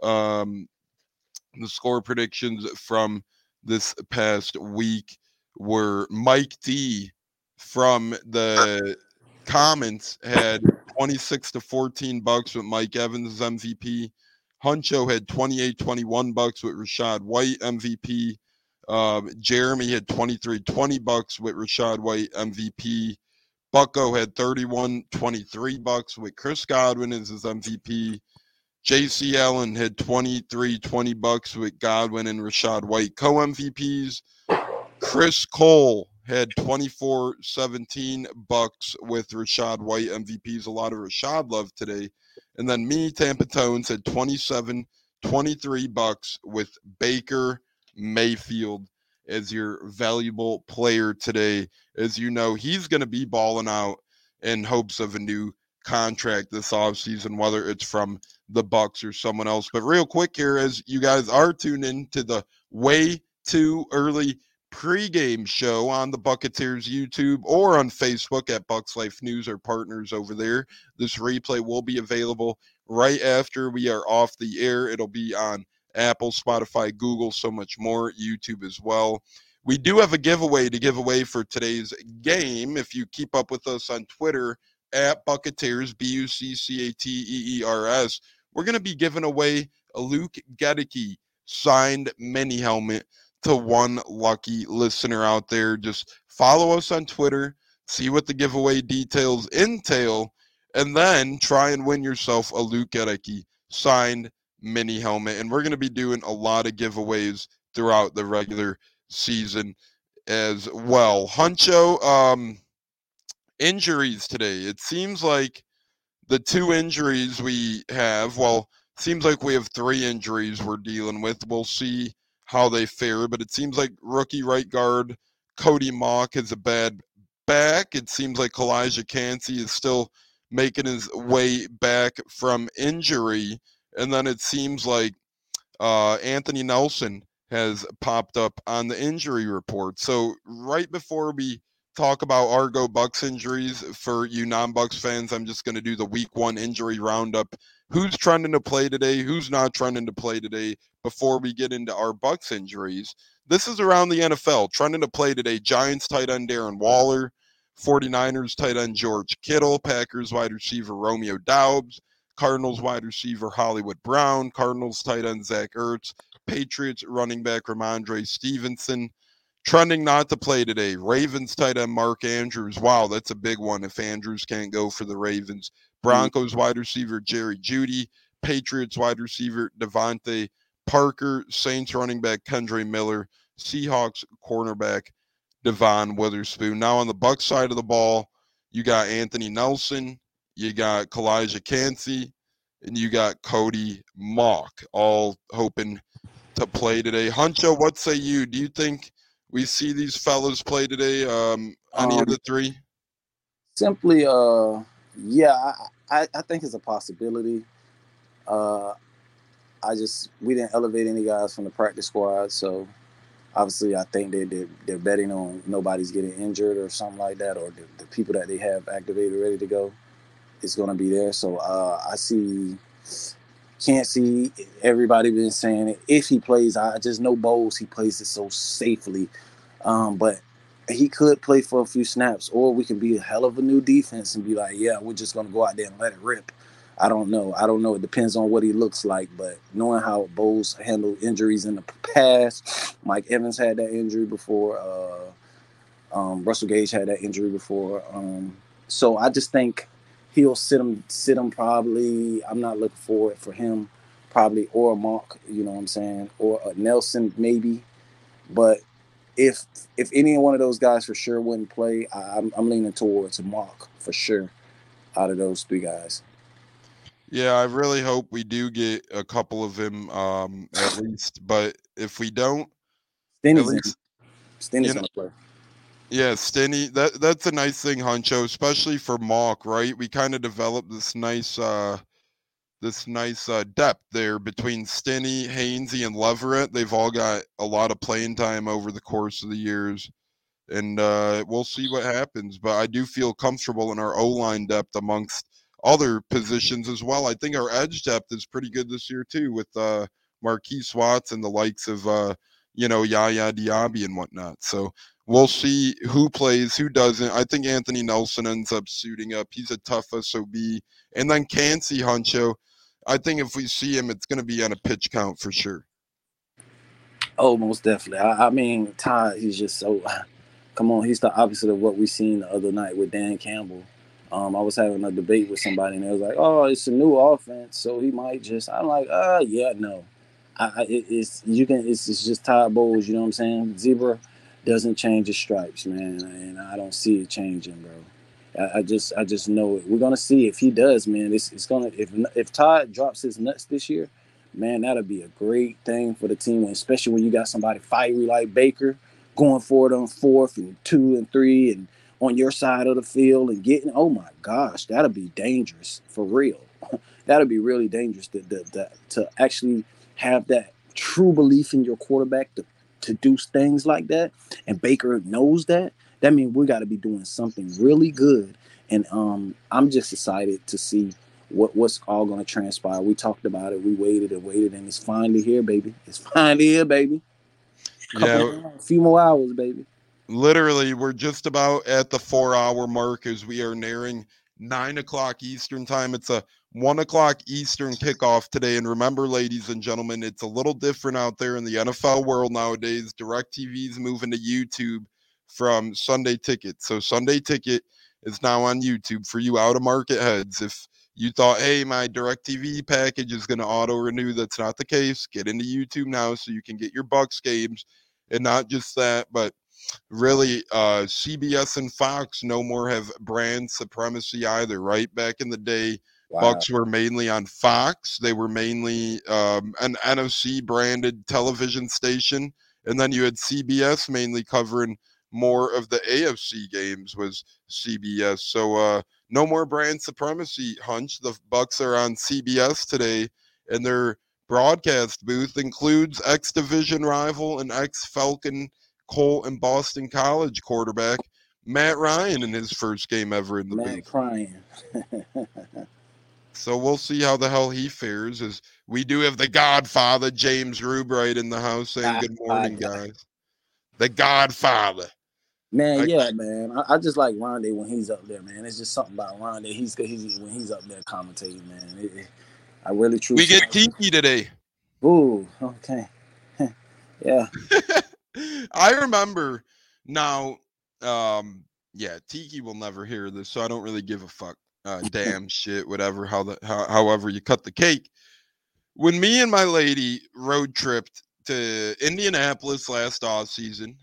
um, the score predictions from this past week were Mike D from the comments had 26 to 14 bucks with Mike Evans MVP. Huncho had 28 21 bucks with Rachaad White MVP. Um, Jeremy had 23 20 bucks with Rachaad White MVP. Bucko had 31 23 bucks with Chris Godwin as his MVP. JC Allen had 23 20 bucks with Godwin and Rachaad White co MVPs. Chris Cole had 24 17 bucks with Rachaad White MVPs. A lot of Rachaad love today. And then me, Tampa Tones, had 27 23 bucks with Baker Mayfield as your valuable player today. As you know, he's going to be balling out in hopes of a new contract this offseason, whether it's from the Bucks or someone else. But real quick here, as you guys are tuned in to the way too early pregame show on the Buccateers YouTube or on Facebook at Bucks Life News or partners over there. This replay will be available right after we are off the air. It'll be on Apple, Spotify, Google, so much more, YouTube as well. We do have a giveaway to give away for today's game. If you keep up with us on Twitter at Buccateers, B U C C A T E E R S, we're going to be giving away a Luke Goedeke signed mini helmet to one lucky listener out there. Just follow us on Twitter, see what the giveaway details entail, and then try and win yourself a Luke Goedeke signed mini helmet. And we're going to be doing a lot of giveaways throughout the regular season as well. Huncho, um, injuries today. It seems like the two injuries we have, well, seems like we have three injuries we're dealing with. We'll see how they fare, but it seems like rookie right guard Cody Mauch has a bad back. It seems like Calijah Kancey is still making his way back from injury. And then it seems like uh, Anthony Nelson has popped up on the injury report. So right before we talk about Argo Bucks injuries for you non-Bucks fans, I'm just going to do the week one injury roundup. Who's trending to play today? Who's not trending to play today? Before we get into our Bucks injuries, this is around the NFL. Trending to play today: Giants tight end Darren Waller, 49ers tight end George Kittle, Packers wide receiver Romeo Doubs, Cardinals wide receiver Hollywood Brown, Cardinals tight end Zach Ertz, Patriots running back Rhamondre Stevenson. Trending not to play today. Ravens tight end Mark Andrews. Wow, that's a big one if Andrews can't go for the Ravens. Hmm. Broncos wide receiver Jerry Jeudy. Patriots wide receiver DeVante Parker. Saints running back Kendre Miller. Seahawks cornerback Devon Witherspoon. Now on the Buck side of the ball, you got Anthony Nelson, you got Calijah Kancey, and you got Cody Mauch, all hoping to play today. Huncho, what say you? Do you think we see these fellas play today? Um, any Um, of the three? Simply, uh, yeah, I, I, I think it's a possibility. Uh, I just we didn't elevate any guys from the practice squad, so obviously I think they they're, they're betting on nobody's getting injured or something like that, or the, the people that they have activated ready to go is going to be there. So uh, I see. Kancey everybody been saying it. If he plays, I just know Bowles. He plays it so safely, um, but he could play for a few snaps, or we can be a hell of a new defense and be like, yeah, we're just gonna go out there and let it rip. I don't know. I don't know. It depends on what he looks like, but knowing how Bowles handled injuries in the past, Mike Evans had that injury before. Uh, um, Russell Gage had that injury before. Um, so I just think he'll sit him, sit him probably. I'm not looking for it for him, probably or a Mark. You know what I'm saying, or a Nelson maybe, but if if any one of those guys for sure wouldn't play, I, I'm, I'm leaning towards a Mark for sure. Out of those three guys, Yeah, I really hope we do get a couple of them um, at least. But if we don't, at least Stinnie's you know- gonna play. Yeah, Stinnie, that that's a nice thing, Huncho, especially for Mauch, right? We kind of developed this nice uh this nice uh depth there between Stinnie, Hainsey, and Leverett. They've all got a lot of playing time over the course of the years. And uh we'll see what happens. But I do feel comfortable in our O line depth amongst other positions as well. I think our edge depth is pretty good this year too, with uh Markees Watts and the likes of uh, you know, Yaya Diaby and whatnot. So we'll see who plays, who doesn't. I think Anthony Nelson ends up suiting up. He's a tough SOB. And then Kancey Huncho. I think if we see him, it's going to be on a pitch count for sure. Oh, most definitely. I, I mean, Todd, he's just so. *sighs* Come on, he's the opposite of what we seen the other night with Dan Campbell. Um, I was having a debate with somebody, and they was like, "Oh, it's a new offense, so he might just." I'm like, "Uh, yeah, no, I, I it, it's you can. It's, it's just Todd Bowles. You know what I'm saying? Zebra doesn't change his stripes, man, and I don't see it changing, bro. I, I just, I just know it. We're gonna see if he does, man. It's, it's gonna if if Todd drops his nuts this year, man, that'll be a great thing for the team, especially when you got somebody fiery like Baker going for it on fourth and two and three and on your side of the field and getting. Oh my gosh, that'll be dangerous for real. *laughs* that'll be really dangerous to, to, to, to actually have that true belief in your quarterback to, to do things like that. And Baker knows that. That means we got to be doing something really good. And um, I'm just excited to see what what's all going to transpire. We talked about it. We waited and waited, and it's finally here, baby. It's *laughs* finally here, baby. Couple Yeah, a few more hours, baby. literally, we're just about at the four hour mark as we are nearing nine o'clock Eastern time. It's a one o'clock Eastern kickoff today. And remember, ladies and gentlemen, it's a little different out there in the NFL world nowadays. DirecTV is moving to YouTube from Sunday Ticket. So Sunday Ticket is now on YouTube for you out of market heads. If you thought, hey, my DirecTV package is going to auto renew, that's not the case. Get into YouTube now so you can get your Bucks games. And not just that, but really uh CBS and Fox no more have brand supremacy either, right? Back in the day, Wow. Bucks were mainly on Fox. They were mainly um, an NFC branded television station, and then you had CBS mainly covering more of the AFC games was CBS. So uh, no more brand supremacy. Hunch. The Bucks are on CBS today, and their broadcast booth includes ex division rival and ex Falcon Cole and Boston College quarterback Matt Ryan in his first game ever in the Man booth. crying. *laughs* So we'll see how the hell he fares. As we do have the Godfather James Rubright in the house saying good morning, guys. The Godfather. Man, I- yeah, man. I, I just like Rondé when he's up there, man. It's just something about Rondé. He's he's when he's up there commentating, man. It- it- I really truly. We get Tiki today. Ooh, okay. *laughs* yeah. *laughs* I remember now. Um, yeah, Tiki will never hear this, so I don't really give a fuck. Uh, damn shit, whatever. How the how, however you cut the cake. When me and my lady road tripped to Indianapolis last off season,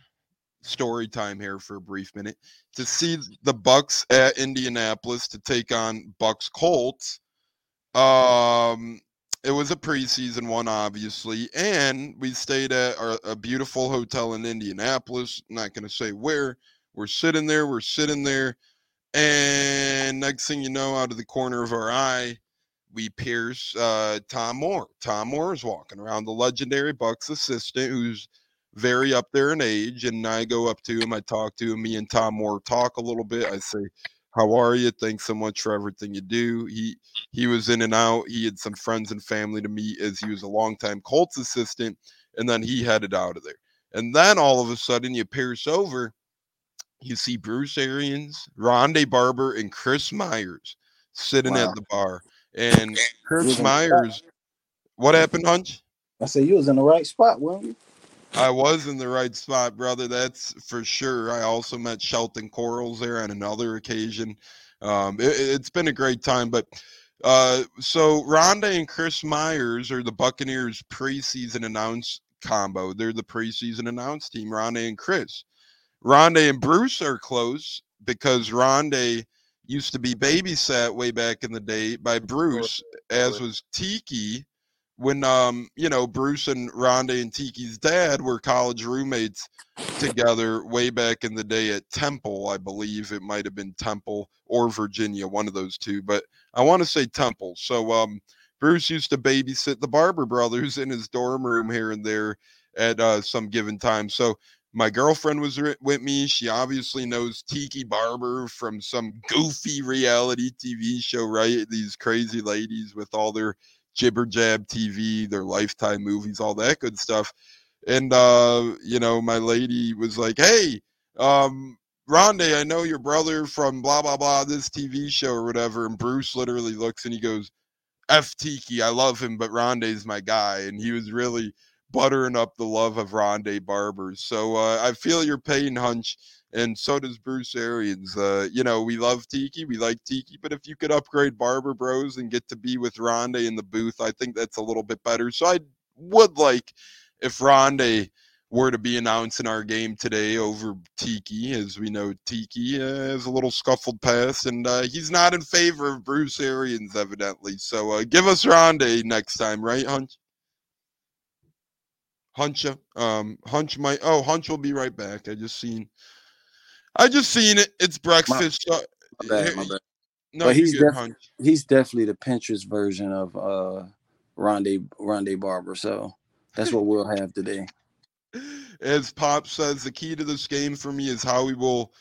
story time here for a brief minute to see the Bucks at Indianapolis to take on Bucks Colts. Um, it was a preseason one, obviously, and we stayed at our, a beautiful hotel in Indianapolis. not going to say where. We're sitting there. We're sitting there, and next thing you know, out of the corner of our eye, we pierce uh, Tom Moore. Tom Moore is walking around, the legendary Bucks assistant, who's very up there in age. And I go up to him, I talk to him. Me and Tom Moore talk a little bit. I say, "How are you? Thanks so much for everything you do." He he was in and out. He had some friends and family to meet as he was a longtime Colts assistant, and then he headed out of there. And then all of a sudden, you pierce over, you see Bruce Arians, Rondé Barber, and Chris Myers sitting Wow. at the bar. And Chris Myers, what happened, Hunch? I said you was in the right spot, weren't you? I was in the right spot, brother. That's for sure. I also met Shelton Quarles there on another occasion. Um, it, it's been a great time, but uh, so Rondé and Chris Myers are the Buccaneers preseason announce combo. They're the preseason announce team. Rondé and Chris. Rondé and Bruce are close because Rondé used to be babysat way back in the day by Bruce, as was Tiki when um you know Bruce and Rondé and Tiki's dad were college roommates together way back in the day at Temple, I believe it might have been Temple or Virginia, one of those two, but I want to say Temple. So um Bruce used to babysit the Barber brothers in his dorm room here and there at uh, some given time. So my girlfriend was with me. She obviously knows Tiki Barber from some goofy reality TV show, right? These crazy ladies with all their jibber jab TV, their lifetime movies, all that good stuff. And uh, you know, my lady was like, Hey, um, Rondé, I know your brother from blah blah blah, this TV show or whatever. And Bruce literally looks and he goes, F Tiki, I love him, but Rondé's my guy. And he was really buttering up the love of Rondé Barber. So uh, I feel your pain, Hunch, and so does Bruce Arians. Uh, you know, we love Tiki, we like Tiki, but if you could upgrade Barber Bros and get to be with Rondé in the booth, I think that's a little bit better. So I would like if Rondé were to be announcing our game today over Tiki, as we know Tiki uh, has a little scuffled pass, and uh, he's not in favor of Bruce Arians, evidently. So uh, give us Rondé next time, right, Hunch? Huncha, um, Hunch might. Oh, Hunch will be right back. I just seen. I just seen it. It's breakfast. so- My bad, my bad. No, But he's def- Hunch. He's definitely the Pinterest version of uh Rondé Rondé Barber. So that's what we'll have today. As Pop says, the key to this game for me is how we will,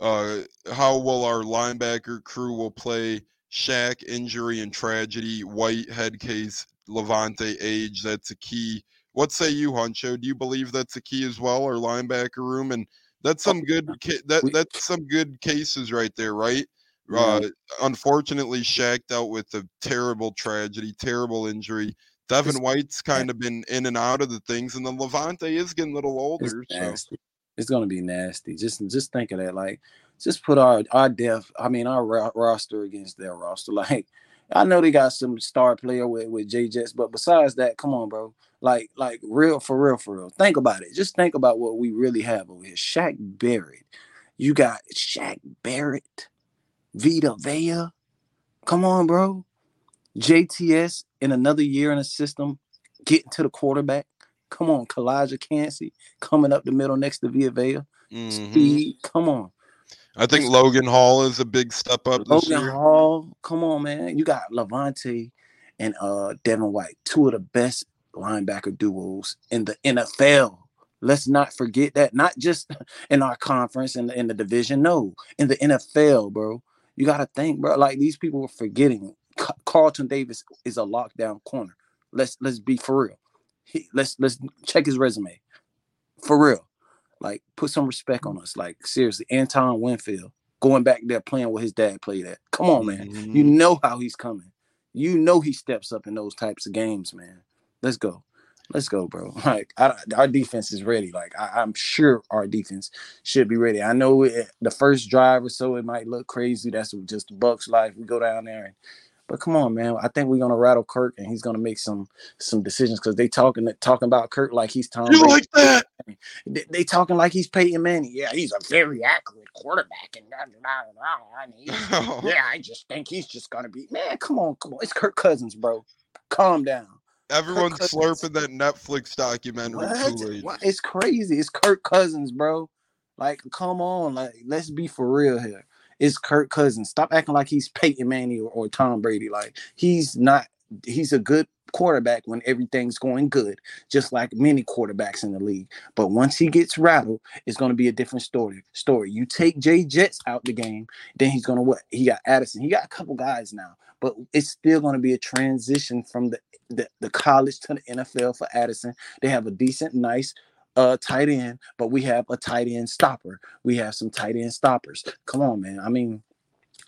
uh, how will our linebacker crew will play Shaq injury and tragedy, White head case, Lavonte age. That's a key. What say you, Huncho? Do you believe that's a key as well, our linebacker room? And that's some good. That that's some good cases right there, right? Uh, unfortunately, Shaq dealt with a terrible tragedy, terrible injury. Devin White's kind of been in and out of the things, and then Lavonte is getting a little It's older. So. It's gonna be nasty. Just just think of that. Like, just put our our depth. I mean, our ro- roster against their roster. *laughs* Like, I know they got some star player with with J Jets, but besides that, come on, bro. Like like real for real for real. Think about it. Just think about what we really have over here. Shaq Barrett. You got Shaq Barrett, Vita Vea. Come on, bro. JTS in another year in the system, getting to the quarterback. Come on, Calijah Kancey coming up the middle next to Vita Vea. mhm. Speed, come on. I think Logan Hall is a big step up this Logan. Hall, come on, man. You got Lavonte and uh Devin White, two of the best linebacker duos in the NFL. Let's not forget that. Not just *laughs* in our conference and in, in the division, no, in the NFL, bro. You gotta think, bro. Like these people are forgetting. Ca- Carlton Davis is a lockdown corner. Let's let's be for real. He, let's let's check his resume. For real. Like, put some respect on us. Like, seriously, Antoine Winfield going back there playing with his dad played at. Come on, man. You Mhm. know how he's coming. You know he steps up in those types of games, man. Let's go. Let's go, bro. *laughs* Like I, our defense is ready. Like I, am sure our defense should be ready. I know it, the first drive or so it might look crazy. That's just the Bucks life. We go down there, and, but come on, man. I think we're gonna rattle Kirk, and he's gonna make some some decisions because they talking talking about Kirk like he's Tom. You Brady. like that? *laughs* They, they talking like he's Peyton Manning. Yeah, he's a very accurate quarterback, and, blah, blah, blah, and he's- *laughs* oh. yeah, I just think he's just gonna be man. Come on, come on. It's Kirk Cousins, bro. Calm down. Everyone's slurping that Netflix documentary What? What? It's crazy. It's Kirk Cousins, bro. Like, come on. Like, let's be for real here. It's Kirk Cousins. Stop acting like he's Peyton Manning or, or Tom Brady. Like, he's not. He's a good quarterback when everything's going good, just like many quarterbacks in the league. But once he gets rattled, it's going to be a different story. Story. You take Jay Jets out the game, then he's going to what? He got Addison. He got a couple guys now, but it's still going to be a transition from the the, the college to the NFL for Addison. They have a decent, nice uh tight end, but we have a tight end stopper. We have some tight end stoppers. Come on, man. I mean,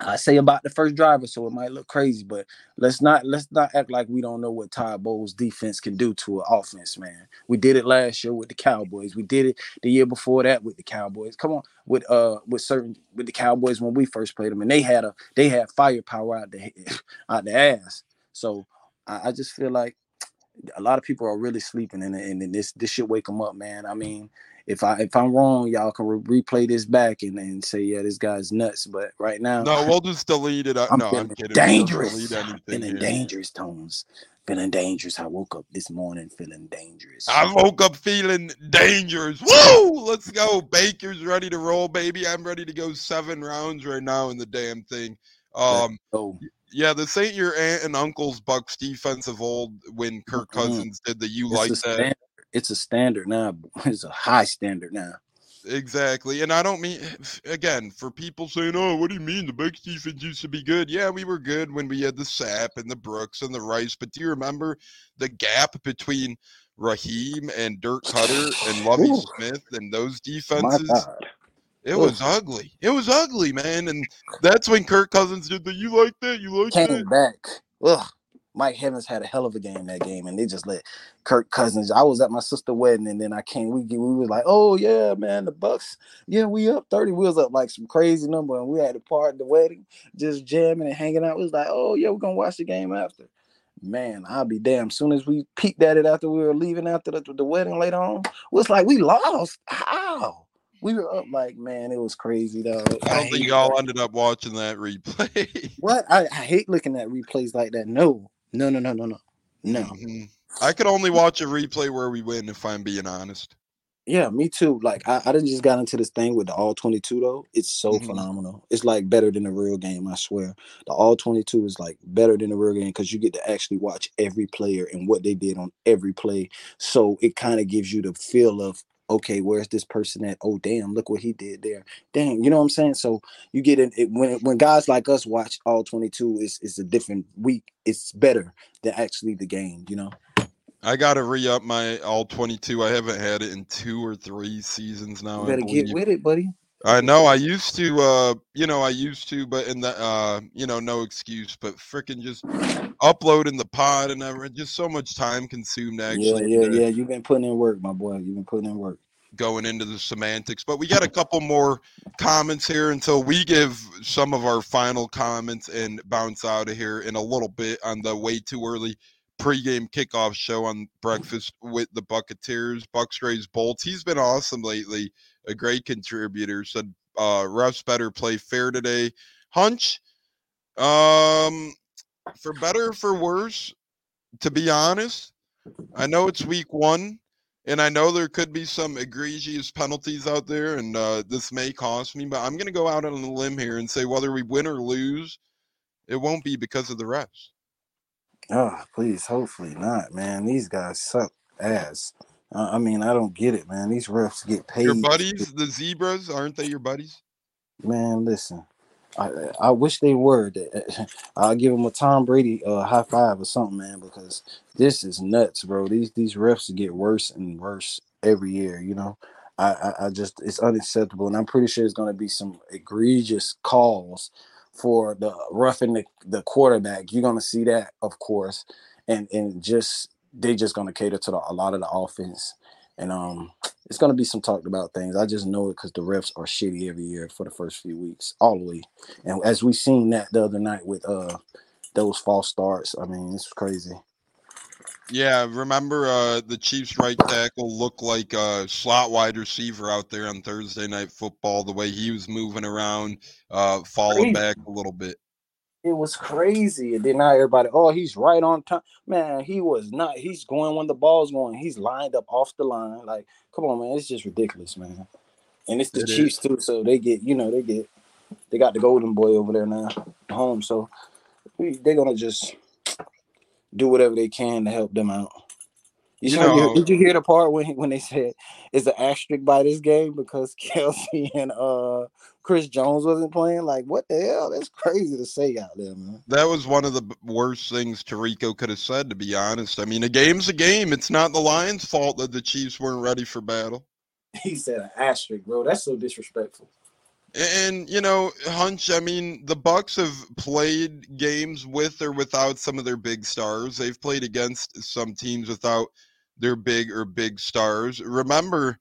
I say about the first driver, so it might look crazy, but let's not let's not act like we don't know what Todd Bowles defense can do to an offense, man. We did it last year with the Cowboys. We did it the year before that with the Cowboys. Come on, with uh with certain with the Cowboys when we first played them, and they had a they had firepower out the *laughs* out the ass. So I, I just feel like a lot of people are really sleeping in it, and this this should wake them up, man. I mean, if I if I'm wrong, y'all can re- replay this back and, and say, yeah, this guy's nuts. But right now, No, we'll just delete it. I- I'm no, I'm kidding. Dangerous. feeling here. dangerous tones. Feeling dangerous. I woke up this morning feeling dangerous. I woke up feeling dangerous. Woo! Let's go. Baker's ready to roll, baby. I'm ready to go seven rounds right now in the damn thing. Um, oh, yeah, this ain't your aunt and uncle's Bucks defense of old when Kirk. Cousins did the you like that. It's a standard now. *laughs* It's a high standard now. Exactly. And I don't mean eh, again for people saying, "Oh, what do you mean the Bucks defense used to be good?" Yeah, we were good when we had the Sapp and the Brooks and the Rice, but do you remember the gap between Raheem and Dirk Koetter and Lovie Ooh. Smith and those defenses? It was ugly. It was ugly, man. And that's when Kirk Cousins did the you like that, you like came that. back. Ugh. Mike Evans had a hell of a game that game, and they just let Kirk Cousins. I was at my sister wedding, and then I came. We we was like, oh yeah, man, the Bucks. Yeah, we up thirty. We was up like some crazy number, and we had to part the wedding, just jamming and hanging out. We was like, oh yeah, we're gonna watch the game after. Man, I'll be damned. Soon as we peeked at it after we were leaving after the, the wedding later on, it was like we lost. How? We were up like, man, it was crazy though. I don't think y'all that. ended up watching that replay. *laughs* What? I, I hate looking at replays like that. No, no, no, no, no, no, no. Mhm. I could only watch a replay where we win if I'm being honest. Yeah, me too. Like I, I just got into this thing with the all 22 though. It's so Mhm. phenomenal. It's like better than the real game, I swear. The all 22 is like better than the real game because you get to actually watch every player and what they did on every play. So it kind of gives you the feel of okay, where's this person at? Oh damn, look what he did there. Damn, you know what I'm saying? So you get it, it when when guys like us watch all 22, it's it's a different week. It's better than actually the game, you know. I gotta re up my all 22. I haven't had it in two or three seasons now. You better get with it, buddy. I know I used to, uh, you know, I used to, but in the, uh, you know, no excuse, but freaking just uploading the pod and everything, just so much time consumed actually. yeah, yeah, yeah. You've been putting in work, my boy. You've been putting in work. Going into the semantics, but we got a couple more comments here until we give some of our final comments and bounce out of here in a little bit on the way too early pregame kickoff show on breakfast with the Buccateers. Bucks Rays Bolts. He's been awesome lately. A great contributor. Said uh refs better play fair today. Hunch. Um for better or for worse, to be honest, I know it's week one, and I know there could be some egregious penalties out there, and uh, this may cost me, but I'm going to go out on a limb here and say whether we win or lose, it won't be because of the refs. Oh, please, hopefully not, man. These guys suck ass. Uh, I mean, I don't get it, man. These refs get paid. Your buddies, the zebras, aren't they your buddies? Man, listen. I I wish they were. *laughs* I'll give them a Tom Brady uh, high five or something, man, because this is nuts, bro. These these refs get worse and worse every year. You know, I, I, I just it's unacceptable, and I'm pretty sure it's going to be some egregious calls for the roughing the, the quarterback. You're going to see that, of course, and and just they just going to cater to the, a lot of the offense, and um, it's going to be some talked about things. I just know it because the refs are shitty every year for the first few weeks, all the way, and as we seen that the other night with uh those false starts. I mean, it's crazy. Yeah, remember uh, the Chiefs right tackle looked like a slot wide receiver out there on Thursday night football, the way he was moving around, uh, falling Crazy. back a little bit. It was crazy. And then now everybody, oh, he's right on time. Man, he was not. He's going when the ball's going. He's lined up off the line. Like, come on, man. It's just ridiculous, man. And it's the It is. Chiefs too, so they get, you know, they get, they got the golden boy over there now, home. So we, they're gonna just do whatever they can to help them out. You, You saw- know- did you hear the part when when they said it's an asterisk by this game because *laughs* Kelce and uh Chris Jones wasn't playing? Like, what the hell? That's crazy to say out there, man. That was one of the worst things Tarico could have said, to be honest. I mean, a game's a game. It's not the Lions' fault that the Chiefs weren't ready for battle. *laughs* He said an asterisk, bro. That's so disrespectful. And you know, Hunch, I mean, the Bucks have played games with or without some of their big stars. They've played against some teams without their big or big stars. Remember,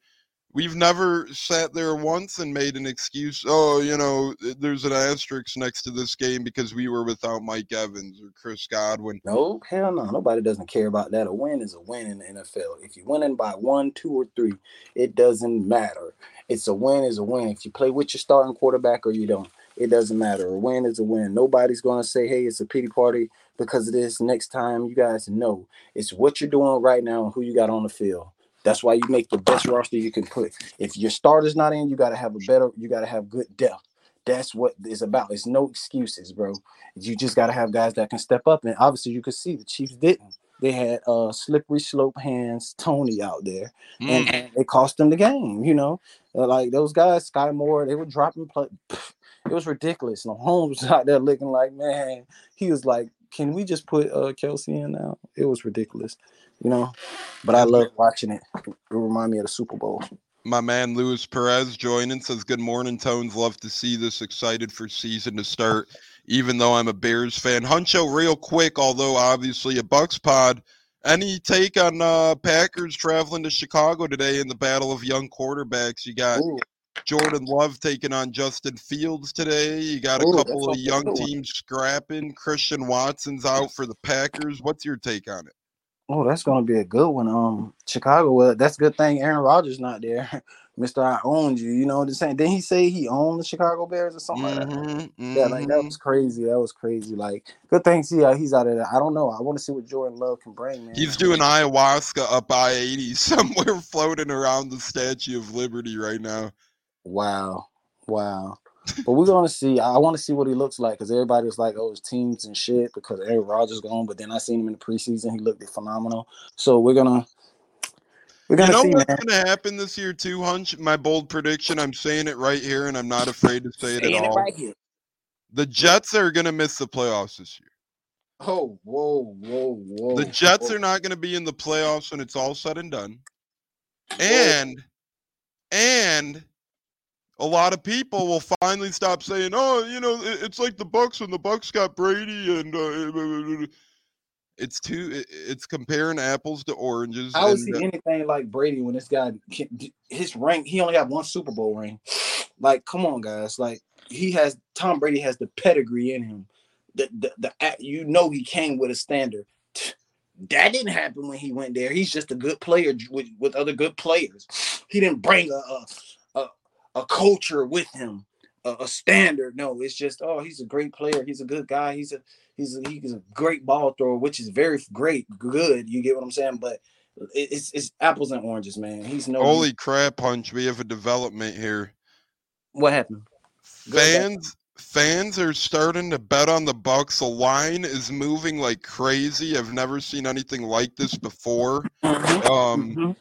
we've never sat there once and made an excuse, oh, you know, eh, there's an asterisk next to this game because we were without Mike Evans or Chris Godwin. No, hell no. Nobody doesn't care about that. A win is a win in the NFL. If you're winning by one, two, or three, it doesn't matter. It's a win is a win. If you play with your starting quarterback or you don't, it doesn't matter. A win is a win. Nobody's gonna say, hey, it's a pity party because of this. Next time, you guys know it's what you're doing right now and who you got on the field. That's why you make the best roster you can put. If your starter's not in, you got to have a better, you got to have good depth. That's what it's about. It's no excuses, bro. You just got to have guys that can step up. And obviously, you could see the Chiefs didn't. They had uh slippery slope hands Toney out there, and, and it cost them the game. You know, Uh, like those guys, Skyy Moore, they were dropping play. It was ridiculous. And Holmes *laughs* was out there looking like, man, he was like, can we just put uh Kelce in now? It was ridiculous, you know. But I love watching it. It remind me of the Super Bowl. My man Luis Perez joining says, Good morning, Tones. Love to see this. Excited for season to start, even though I'm a Bears fan. Huncho, real quick, although obviously a Bucks pod. Any take on uh, Packers traveling to Chicago today in the battle of young quarterbacks? You got Ooh, Jordan Love taking on Justin Fields today. You got a Ooh, couple of young teams scrapping. Christian Watson's out for the Packers. What's your take on it? Oh, that's gonna be a good one. Um, Chicago. Well, that's a good thing Aaron Rodgers not there. *laughs* Mister, I owned you. You know what I'm saying? Didn't he say he owned the Chicago Bears or something like that? Mhm, Yeah, like that mhm. was crazy. That was crazy. Like, good thing see uh, he's out of there. I don't know. I want to see what Jordan Love can bring, man. He's doing ayahuasca up I 80 *laughs* somewhere floating around the Statue of Liberty right now. Wow, wow. But we're gonna see. I want to see what he looks like because everybody was like, "Oh, his teams and shit," because Aaron Rodgers is gone. But then I seen him in the preseason; he looked phenomenal. So we're gonna we're gonna know see, what's man. to happen this year, too, Hunch? My bold prediction. I'm saying it right here, and I'm not afraid to say it at it all. right here. The Jets are to miss the playoffs this year. Oh, whoa, whoa, whoa. The Jets whoa. are not to be in the playoffs when it's all said and done. And, and a lot of people will finally stop saying, "Oh, you know, it- it's like the Bucks when the Bucks got Brady," and uh, it's too. It's comparing apples to oranges. I would and, see uh, anything like Brady when this guy his ring. He only had one Super Bowl ring. Like, come on, guys. Like, he has Tom Brady has the pedigree in him. The the, the act- you know he came with a standard. That didn't happen when he went there. He's just a good player with, with other good players. He didn't bring a a, a, culture with him, a, a standard. No, it's just oh, he's a great player. He's a good guy. He's a he's a, he's a great ball thrower, which is very great, good. You get what I'm saying? But it- it's it's apples and oranges, man. He's no Holy crap, Punch! We have a development here. what happened? Go. Fans fans are starting to bet on the Bucks. The line is moving like crazy. I've never seen anything like this before. Um, Mhm.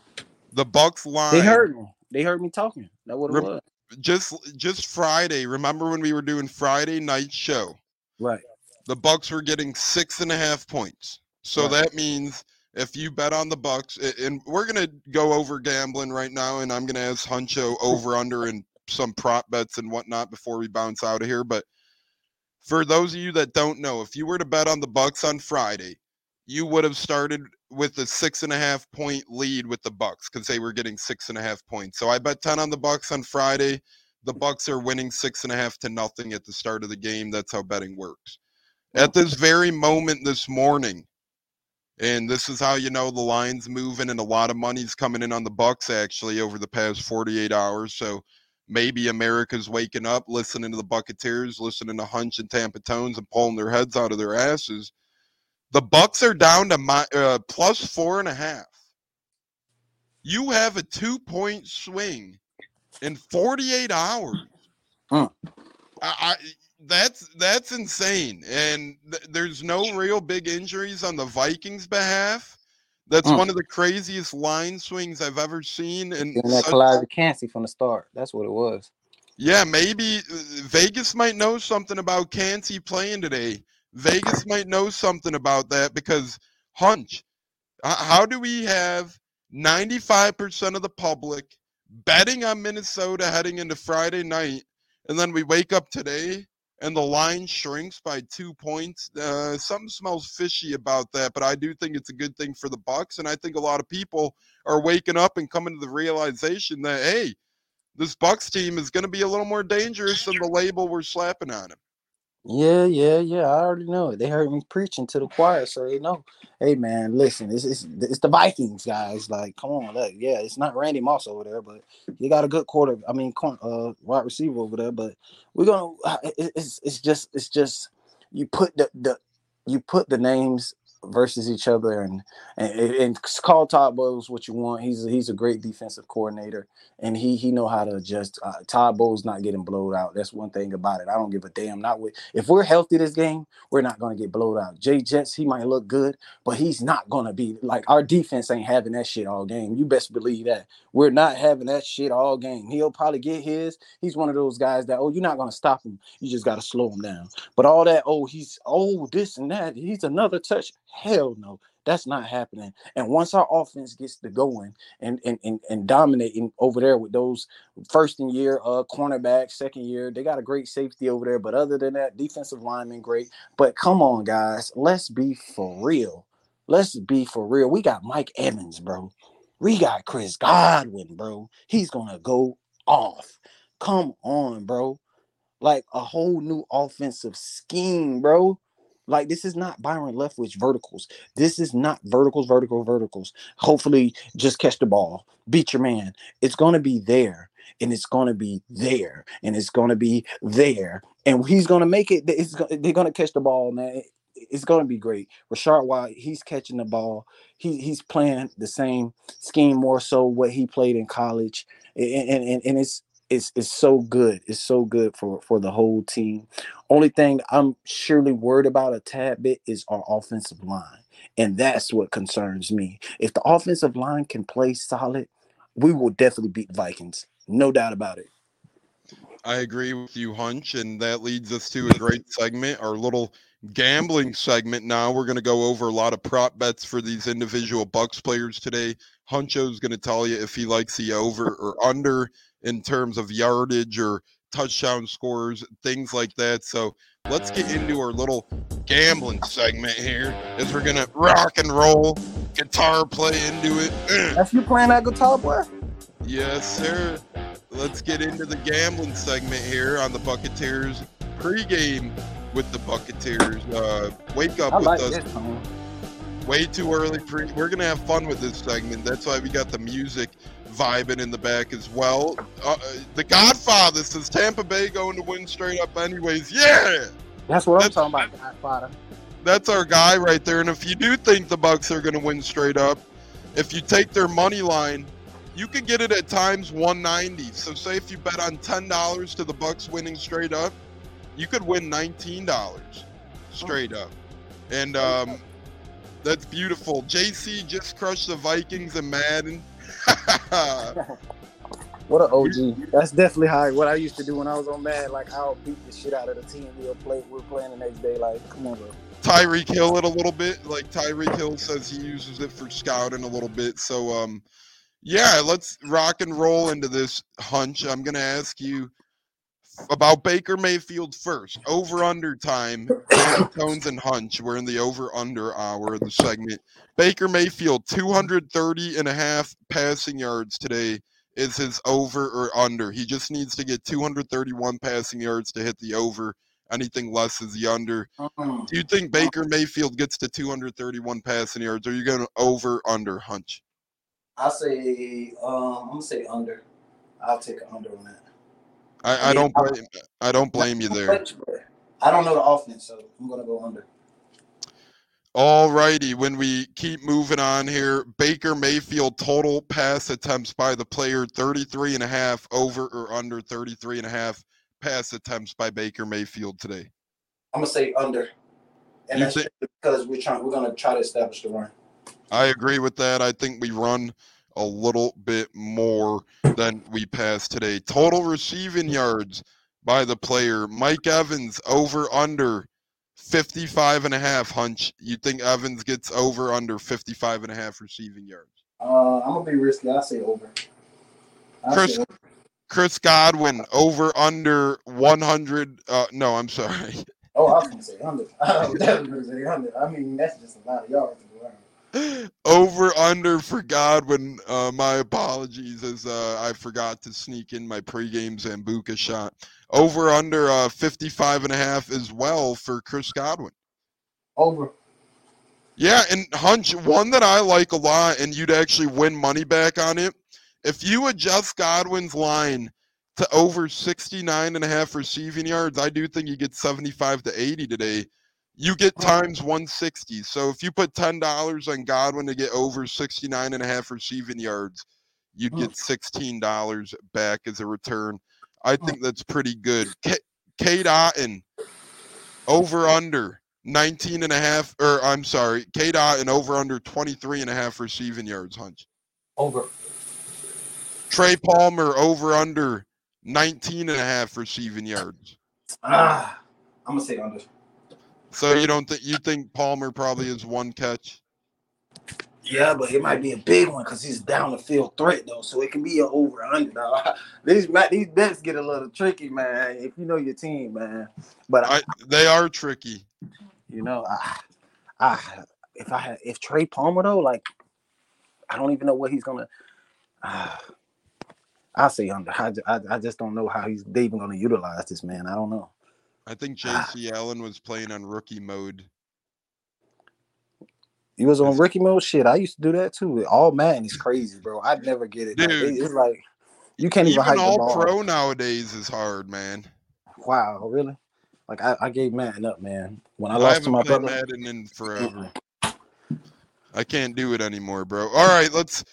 the Bucks line. They heard me. They heard me talking. That what it Rem- was. just just Friday. Remember when we were doing Friday night show? Right. The Bucks were getting six and a half points. So Right. that means if you bet on the Bucks, and we're gonna go over gambling right now, and I'm gonna ask Huncho over under and some prop bets and whatnot before we bounce out of here. But for those of you that don't know, if you were to bet on the Bucks on Friday, you would have started with a six and a half point lead with the Bucks because they were getting six and a half points. So I bet ten on the Bucks on Friday. The mm. Bucks are winning six and a half to nothing at the start of the game. That's how betting works. At oh. this very moment this morning, and this is how you know the line's moving and a lot of money's coming in on the Bucks actually over the past 48 hours. So maybe America's waking up, listening to the Buccateers, listening to Hunch and Tampa Tones and pulling their heads out of their asses. The Bucks are down to my, uh, plus four and a half. You have a two point swing in 48 hours. Hmm. I, I that's that's insane, and th- there's no real big injuries on the Vikings' behalf. That's Hmm. one of the craziest line swings I've ever seen. And that such- Calijah Kancey from the start. That's what it was. yeah, maybe uh, Vegas might know something about Kancey playing today. Vegas might know something about that because hunch. How do we have 95% of the public betting on Minnesota heading into Friday night, and then we wake up today and the line shrinks by two points? Uh, something smells fishy about that, but I do think it's a good thing for the Bucks, and I think a lot of people are waking up and coming to the realization that hey, this Bucks team is going to be a little more dangerous than the label we're slapping on him. Yeah, yeah, yeah. I already know it. They heard me preaching to the choir, so they know. Hey, man, listen, it's it's, it's the Vikings, guys. Like, come on, look, yeah, it's not Randy Moss over there, but you got a good quarter. I mean, uh, wide receiver over there. But we're gonna. uh, It's it's just it's just you put the the you put the names versus each other and and, and call Todd Bowles what you want. He's a, he's a great defensive coordinator and he he know how to adjust. Uh, Todd Bowles not getting blowed out. That's one thing about it. I don't give a damn. Not with if we're healthy this game, we're not gonna get blowed out. Jay Jets he might look good, but he's not gonna be like our defense ain't having that shit all game. You best believe that. We're not having that shit all game. He'll probably get his. He's one of those guys that oh you're not gonna stop him. You just gotta slow him down. But all that oh he's oh this and that he's another touch. Hell no. That's not happening. And once our offense gets to going and and and, and dominating over there with those first in year uh cornerback, second year, they got a great safety over there. But other than that, defensive lineman great. But come on, guys, let's be for real. Let's be for real. We got Mike Evans, bro. We got Chris Godwin, bro. He's gonna go off. Come on, bro. Like a whole new offensive scheme, bro. Like this is not Byron Leftwich verticals. This is not verticals, vertical, verticals. Hopefully, just catch the ball, beat your man. It's gonna be there, and it's gonna be there, and it's gonna be there, and he's gonna make it. It's they're gonna catch the ball, man. It's gonna be great. Rachaad White, he's catching the ball. He he's playing the same scheme more so what he played in college, and and, and, and it's it's it's so good. It's so good for for the whole team. Only thing I'm surely worried about a tad bit is our offensive line. And that's what concerns me. If the offensive line can play solid, we will definitely beat Vikings. No doubt about it. I agree with you, Hunch, and that leads us to a great segment, our little gambling segment. Now we're going to go over a lot of prop bets for these individual Bucks players today. Huncho's going to tell you if he likes the over or under in terms of yardage or touchdown scores, things like that. So let's get into our little gambling segment here as we're going to rock and roll, guitar play into it. *clears throat* That's you playing that guitar, boy? Yes, sir. Let's get into the gambling segment here on the Buccateers pregame with the Buccateers. Uh, wake up I with like us way too early. Pre- We're gonna have fun with this segment. That's why we got the music vibing in the back as well. Uh, uh, the Godfather says Tampa Bay going to win straight up, anyways. Yeah, That's what I'm talking about, Godfather. that's our guy right there. And if you do think the Bucks are gonna win straight up, if you take their money line. You can get it at times 190. So say if you bet on ten dollars to the Bucks winning straight up, you could win nineteen dollars straight up. And um, that's beautiful. JC just crushed the Vikings and Madden. *laughs* What an OG. That's definitely how what I used to do when I was on Mad. Like I'll beat the shit out of the team we'll play. We're playing the next day. Like, come on, bro. Tyreek Hill it a little bit. Like Tyreek Hill says he uses it for scouting a little bit. So um yeah, let's rock and roll into this hunch. I'm gonna ask you about Baker Mayfield first. Over under time. Tones and hunch. We're in the over under hour of the segment. Baker Mayfield 230 and a half passing yards today is his over or under. He just needs to get 231 passing yards to hit the over. Anything less is the under. Do you think Baker Mayfield gets to 231 passing yards? Or are you going to over under hunch? I say um, I'm gonna say under. I'll take an under on that. I, I don't blame I don't blame you there. *laughs* I don't know the offense, so I'm gonna go under. All righty. When we keep moving on here, Baker Mayfield total pass attempts by the player 33 and a half over or under 33 and a half pass attempts by Baker Mayfield today. I'm gonna say under, and You that's think- because we're trying. We're gonna try to establish the run. I agree with that. I think we run a little bit more than we pass today. Total receiving yards by the player. Mike Evans over under 55 and a half hunch. You think Evans gets over under 55 and a half receiving yards? Uh, I'm gonna be risky. I say over. I Chris- say over. Chris Godwin over under 100 uh no, I'm sorry. Oh, I was gonna say under. *laughs* I was definitely gonna say under. I mean, that's just a lot of yards to go around. over under for Godwin. Uh, my apologies as uh, I forgot to sneak in my pregame Zambuca shot. Over under uh, 55 and a half as well for Chris Godwin. Over. Yeah, and Hunch, one that I like a lot, and you'd actually win money back on it. If you adjust Godwin's line to over 69 and a half receiving yards, I do think you get 75 to 80 today. You get times 160. So if you put $10 on Godwin to get over 69 and a half receiving yards, you'd Hmm. get $16 back as a return. I think that's pretty good. K- Cade Otton, over under 19 and a half, or I'm sorry, Cade Otton over under 23 and a half receiving yards, Hunch. Over. Trey Palmer over under 19 and a half receiving yards. Ah, I'm gonna say under. So you don't think you think Palmer probably is one catch? Yeah, but it might be a big one because he's down the field threat though, so it can be an over under. *laughs* These these bets get a little tricky, man. If you know your team, man. But I, I, they are tricky. you know, I, I if I had if Trey Palmer though, like I don't even know what he's gonna. *sighs* Uh, I say under. I, I, I just don't know how he's they even gonna utilize this man. I don't know. I think Ah. J.C. Allen was playing on rookie mode. You was on That's- Ricky Mo shit. I used to do that too. All Madden is crazy, bro. I'd never get it. Like, Dude. it- it's like you can't even, Even all pro nowadays is hard, man. Wow, really? Like I, I gave Madden up, man. When I I, lost to my brother. Madden in forever. I can't do it anymore, bro. All right, let's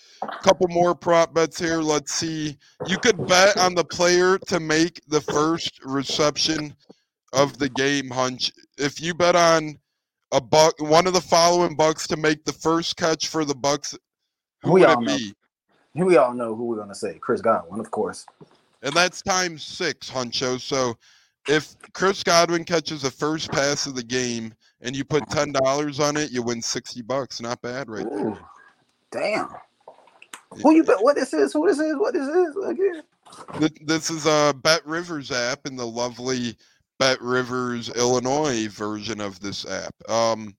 couple more prop bets here. Let's see. You could bet on the player to make the first reception of the game, hunch. If you bet on a buck, one of the following bucks to make the first catch for the Bucks, who We would all it know. be? We all know who we're gonna say. Chris Godwin, of course. And that's times six, Huncho. So if Chris Godwin catches the first pass of the game and you put ten dollars on it, you win sixty bucks. Not bad, right there. Ooh, damn. Who you bet? What this is? Who this is? What this is again? Th- This is a Bet Rivers app in the lovely Bet Rivers, Illinois version of this app. Um,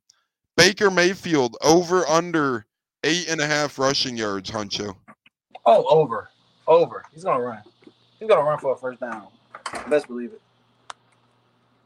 Baker Mayfield over under eight and a half rushing yards, Huncho. Oh, over, over. He's gonna run. He's gonna run for a first down. Best believe it.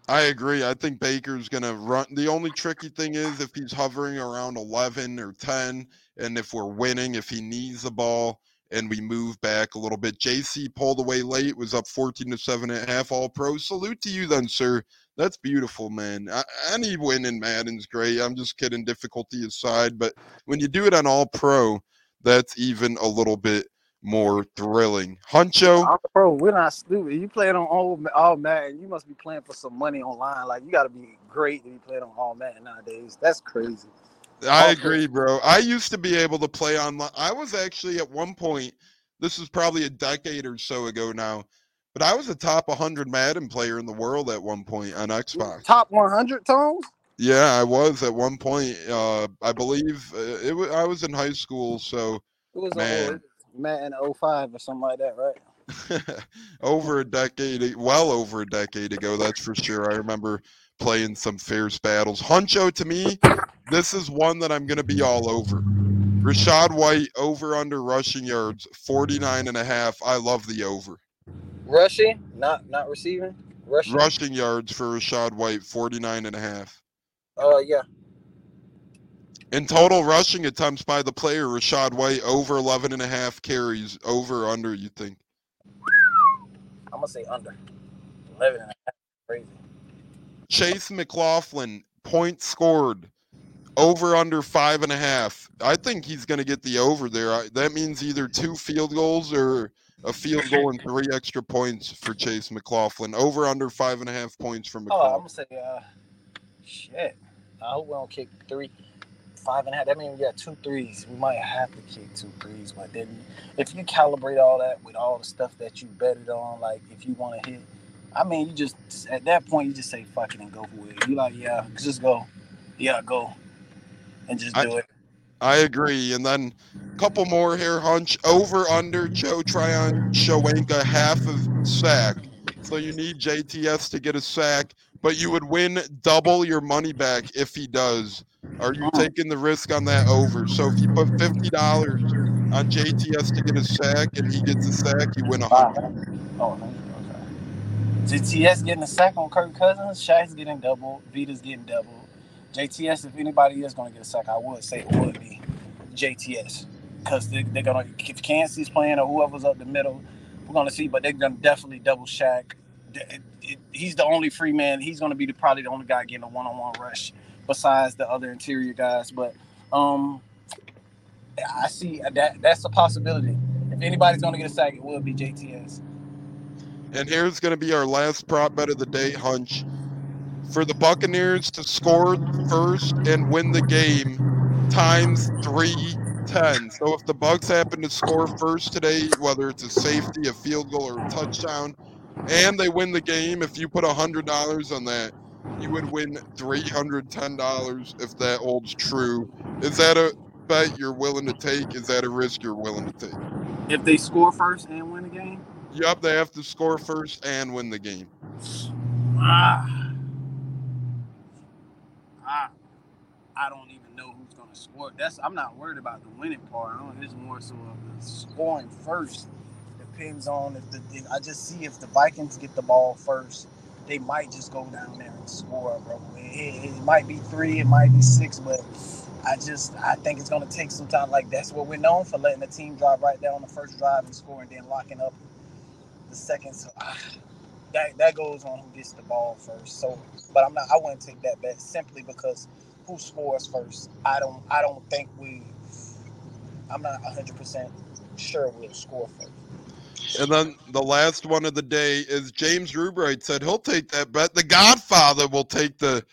I agree. I think Baker's going to run. The only tricky thing is if he's hovering around 11 or 10, and if we're winning, if he needs the ball and we move back a little bit. JC pulled away late, was up 14 to 7 and a half all pro. Salute to you then, sir. That's beautiful, man. I, any win in Madden's great. I'm just kidding, difficulty aside. But when you do it on all pro, that's even a little bit more thrilling. Huncho. Bro, we're not stupid. You playing on all all Madden. You must be playing for some money online. Like you got to be great to be playing on all Madden nowadays. That's crazy. I agree, bro. I used to be able to play online. I was actually at one point this is probably a decade or so ago now. But I was a top 100 Madden player in the world at one point on Xbox. Top 100 Tom? Yeah, I was at one point. Uh, I believe uh, it. I was in high school, so It was Man. Man. Madden 05 or something like that, right? *laughs* over a decade, well over a decade ago, that's for sure. I remember playing some fierce battles. Huncho, to me, this is one that I'm going to be all over. Rachaad White over under rushing yards, 49 and a half. I love the over. Rushing, not not receiving. Rushing. Rushing yards for Rachaad White, 49 and a half. Uh, yeah. In total rushing attempts by the player, Rachaad White over 11 and a half carries, over under, you think? I'm gonna say under. 11 and a half. Crazy. Chase McLaughlin, points scored, over under five and a half. I think he's going to get the over there. I, that means either two field goals or a field goal and *laughs* three extra points for Chase McLaughlin. Over under five and a half points from McLaughlin. Oh, I'm gonna say uh, shit. I hope we don't kick three, five and a half. That means we got two threes. We might have to kick two threes, but then if you calibrate all that with all the stuff that you betted on, like if you want to hit, I mean, you just at that point you just say fuck it and go for it. You like, yeah, just go, yeah, go, and just I- do it. I agree. And then a couple more here, Hunch. Over under Joe Tryon-Shoyinka, half of sack. So you need JTS to get a sack, but you would win double your money back if he does. Are you taking the risk on that over? So if you put fifty dollars on JTS to get a sack and he gets a sack, you win a hundred. Oh, okay. JTS getting a sack on Kirk Cousins. Shaq's getting double. Vita's getting double. JTS, if anybody is going to get a sack, I would say it would be JTS because they, they're going to, if Kancey's playing or whoever's up the middle, we're going to see, but they're going to definitely double it- He's the only free man. He's going to be the, probably the only guy getting a one on one rush besides the other interior guys. But um, I see that that's a possibility. If anybody's going to get a sack, it will be JTS. And here's going to be our last prop bet of the day, Hunch. For the Buccaneers to score first and win the game times 310. So if the Bucks happen to score first today, whether it's a safety, a field goal, or a touchdown, and they win the game, if you put $100 on that, you would win $310 if that holds true. Is that a bet you're willing to take? Is that a risk you're willing to take? If they score first and win the game, Yup, they have to score first and win the game. ah, I don't even know who's. That's I'm not worried about the winning part. It's more so of the scoring first. Depends on if the if, I just see if the Vikings get the ball first, they might just go down there and score, bro. It, it- it might be three, it might be six, but I just I think it's gonna take some time. Like that's what we're known for, letting the team drive right there on the first drive and score, and then locking up the second. So ah, that that goes on who gets the ball first. So, but I'm not. I wouldn't take that bet simply because who scores first. I don't. I don't think we. I'm not 100 percent sure we'll score first. And then the last one of the day is James Rubright said he'll take that bet. The Godfather will take the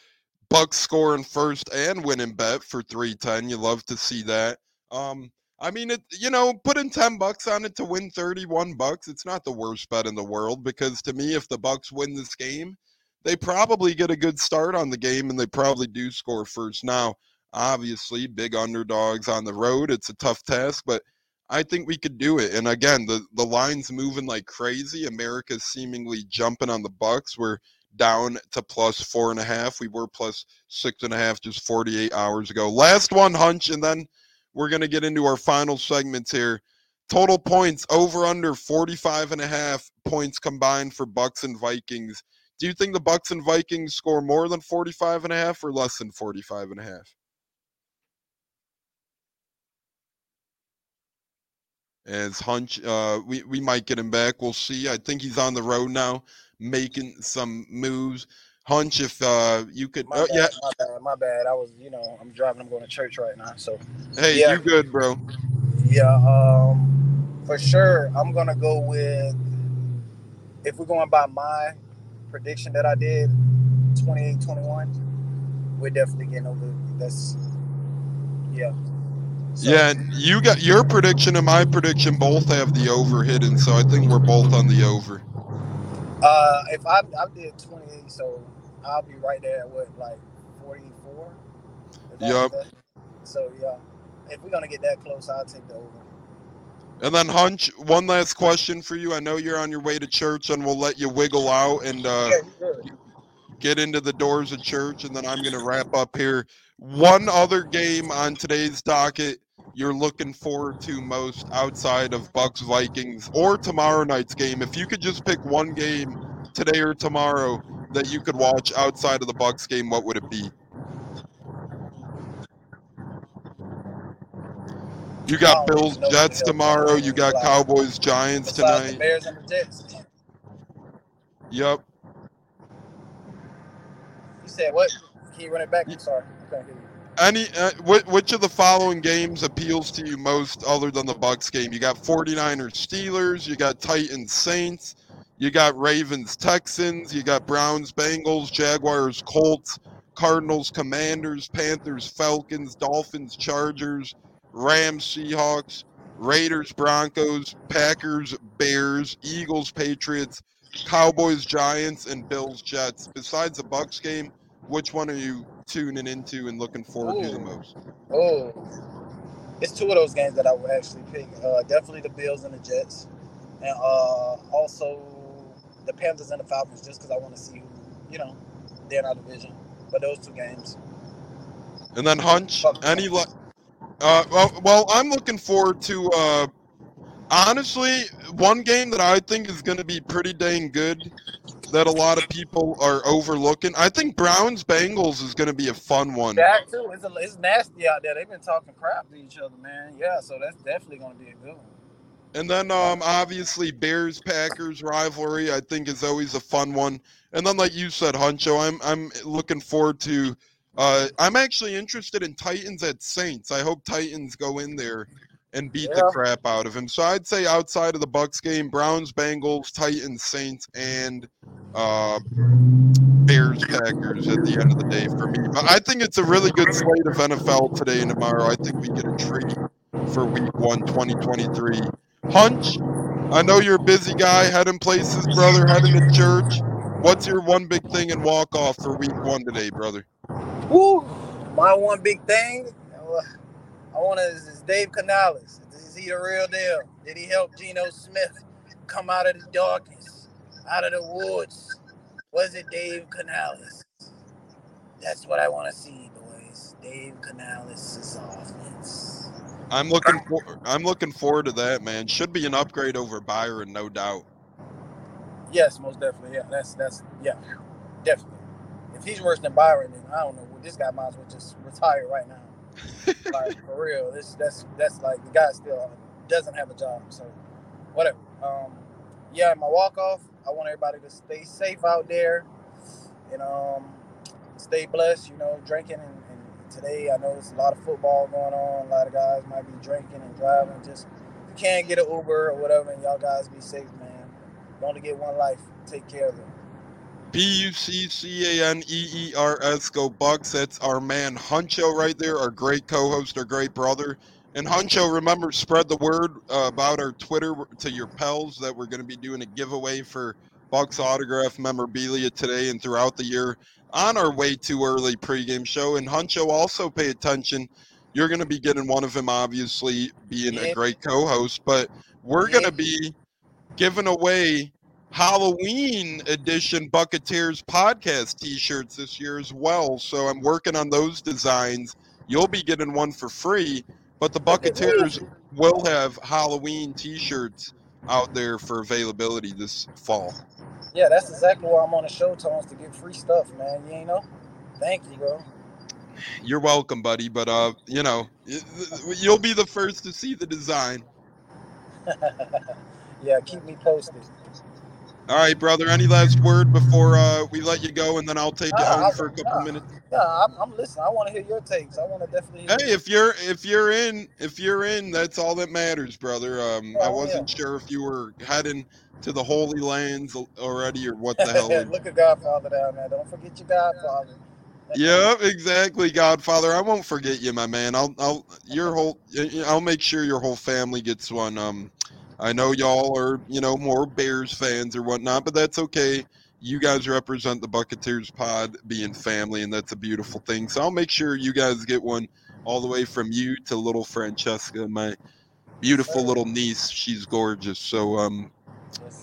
Bucks scoring first and winning bet for 310. You love to see that. Um, I mean, it you know, putting 10 bucks on it to win 31 bucks, it's not the worst bet in the world because to me, if the Bucks win this game, they probably get a good start on the game and they probably do score first. Now, obviously, big underdogs on the road, it's a tough task, but I think we could do it. And again, the the line's moving like crazy. America's seemingly jumping on the Bucks. We're down to plus four and a half. We were plus six and a half just 48 hours ago. Last one, hunch, and then we're gonna get into our final segments here. Total points over under 45 and a half points combined for Bucks and Vikings. Do you think the Bucks and Vikings score more than 45 and a half or less than 45 and a half? as Hunch. Uh, we we might get him back. We'll see. I think he's on the road now, making some moves. Hunch, if uh, you could, My oh, bad, yeah. my bad, my bad. I was, you know, I'm driving. I'm going to church right now, so Hey, Yeah. you good, bro? yeah, um, for sure. I'm gonna go with if we're going by my prediction that I did, 28-21. We're definitely getting over. That's yeah. So, Yeah, you got your prediction and my prediction both have the over hidden, so I think we're both on the over. Uh, if I I did 28, so I'll be right there at what like 44. If I Yup. So yeah, if we're gonna get that close, I'll take the over. And then Hunch, one last question for you. I know you're on your way to church, and we'll let you wiggle out and uh, get into the doors of church, and then I'm going to wrap up here. One other game on today's docket you're looking forward to most outside of Bucks Vikings or tomorrow night's game. If you could just pick one game today or tomorrow that you could watch outside of the Bucks game, what would it be? You got Bills Jets tomorrow. You got. Cowboys Giants tonight. Bears and the Jets. Yep. You said what? Can you run it back? I'm sorry. I couldn't hear you. Any uh, which of the following games appeals to you most other than the Bucks game? You got 49ers Steelers, you got Titans Saints, you got Ravens Texans, you got Browns Bengals, Jaguars Colts, Cardinals Commanders, Panthers Falcons, Dolphins Chargers, Rams Seahawks, Raiders Broncos, Packers Bears, Eagles Patriots, Cowboys Giants and Bills Jets. Besides the Bucks game, which one are you tuning into and looking forward to the most? Oh, it's two of those games that I would actually pick. Uh, definitely the Bills and the Jets, and uh, also the Panthers and the Falcons, just because I want to see who, you know, they're in our division. But those two games, And then Hunch, any le- uh, well, well, I'm looking forward to uh, honestly one game that I think is going to be pretty dang good that a lot of people are overlooking. I think Browns Bengals is going to be a fun one. that too, it's, a, it's nasty out there. They've been talking crap to each other, man. Yeah, so that's definitely going to be a good one. And then um, obviously Bears Packers rivalry I think is always a fun one. And then like you said, Huncho, I'm I'm looking forward to. Uh, I'm actually interested in Titans at Saints. I hope Titans go in there and beat the crap out of him. So I'd say outside of the Bucks game, Browns, Bengals, Titans, Saints, and uh, Bears Packers at the end of the day for me. But I think it's a really good slate of NFL today and tomorrow. I think we get a treat for Week One, 2023. Hunch, I know you're a busy guy, heading places, brother, heading to church. What's your one big thing and walk off for week one today, brother? Woo! My one big thing, uh, I want to is, is Dave Canales. Is he the real deal? Did he help Geno Smith come out of the darkness, out of the woods? Was it Dave Canales? That's what I want to see, boys. Dave Canales' offense. I'm looking for I'm looking forward to that, man. Should be an upgrade over Byron, no doubt. Yes, most definitely. Yeah, that's that's yeah, definitely. If he's worse than Byron, then I don't know. This guy might as well just retire right now. like *laughs* for real, this that's that's like the guy still doesn't have a job. So whatever. Um, yeah, my walk off. I want everybody to stay safe out there, and um, stay blessed. You know, drinking and, and today I know there's a lot of football going on. A lot of guys might be drinking and driving. Just if you can't get an Uber or whatever, and y'all guys be safe, man. You only get one life. Take care of it. B U C C A N E E R S go Bucks. That's our man Huncho right there, our great co-host, our great brother. And Huncho, remember, spread the word uh, about our Twitter to your pals that we're going to be doing a giveaway for Bucks autograph memorabilia today and throughout the year on our way too early pregame show. And Huncho, also pay attention. You're going to be getting one of them, obviously, being a great co-host, but we're going to be giving away Halloween edition Buccateers podcast t-shirts this year as well. So I'm working on those designs. You'll be getting one for free, but the Buccateers will have Halloween t-shirts out there for availability this fall. Yeah, that's exactly why I'm on the show, Tones, to get free stuff, man. You ain't know? Thank you, bro. You're welcome, buddy, but uh, you know, you'll be the first to see the design. *laughs* yeah, keep me posted. All right, brother, any last word before uh, we let you go and then I'll take you Nah, home I- for a couple minutes? Yeah, I'm, I'm listening. I want to hear your takes. I want to definitely. Hear Hey, if you're if you're in if you're in, that's all that matters, brother. Um, I Oh, wasn't sure if you were heading to the Holy Lands already or what the hell. *laughs* Look at Godfather down there. Don't forget your Godfather. Yep, exactly, Godfather. I won't forget you, my man. I'll, I'll, your whole, I'll make sure your whole family gets one. Um, I know y'all are, you know, more Bears fans or whatnot, but that's okay. You guys represent the Buccateers pod being family, and that's a beautiful thing. So I'll make sure you guys get one all the way from you to little Francesca, my beautiful little niece. She's gorgeous. So um,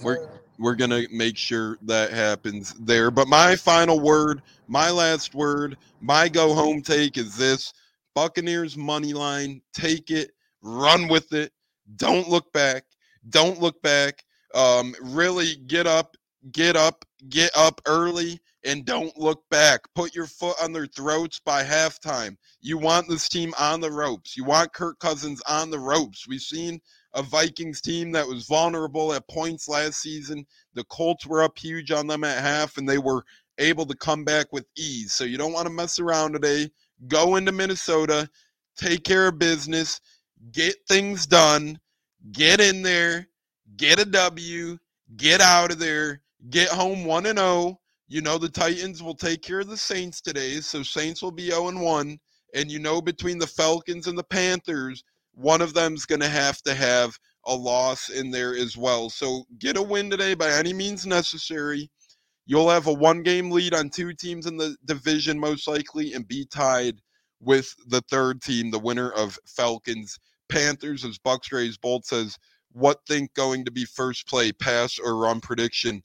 we're we're gonna make sure that happens there. But my final word, my last word, my go home take is this: Buccaneers money line. Take it, run with it. Don't look back. Don't look back. Um, really get up, get up, get up early, and don't look back. Put your foot on their throats by halftime. You want this team on the ropes. You want Kirk Cousins on the ropes. We've seen a Vikings team that was vulnerable at points last season. The Colts were up huge on them at half, and they were able to come back with ease. So you don't want to mess around today. Go into Minnesota, take care of business, get things done, get in there, get a W, get out of there, get home 1 and 0. You know the Titans will take care of the Saints today, so Saints will be 0 and 1. And you know between the Falcons and the Panthers, one of them's going to have to have a loss in there as well. So get a win today by any means necessary. You'll have a one game lead on two teams in the division, most likely, and be tied with the third team, the winner of Falcons Panthers. As Bucks Rays Bolt says, what think going to be first play, pass or run prediction?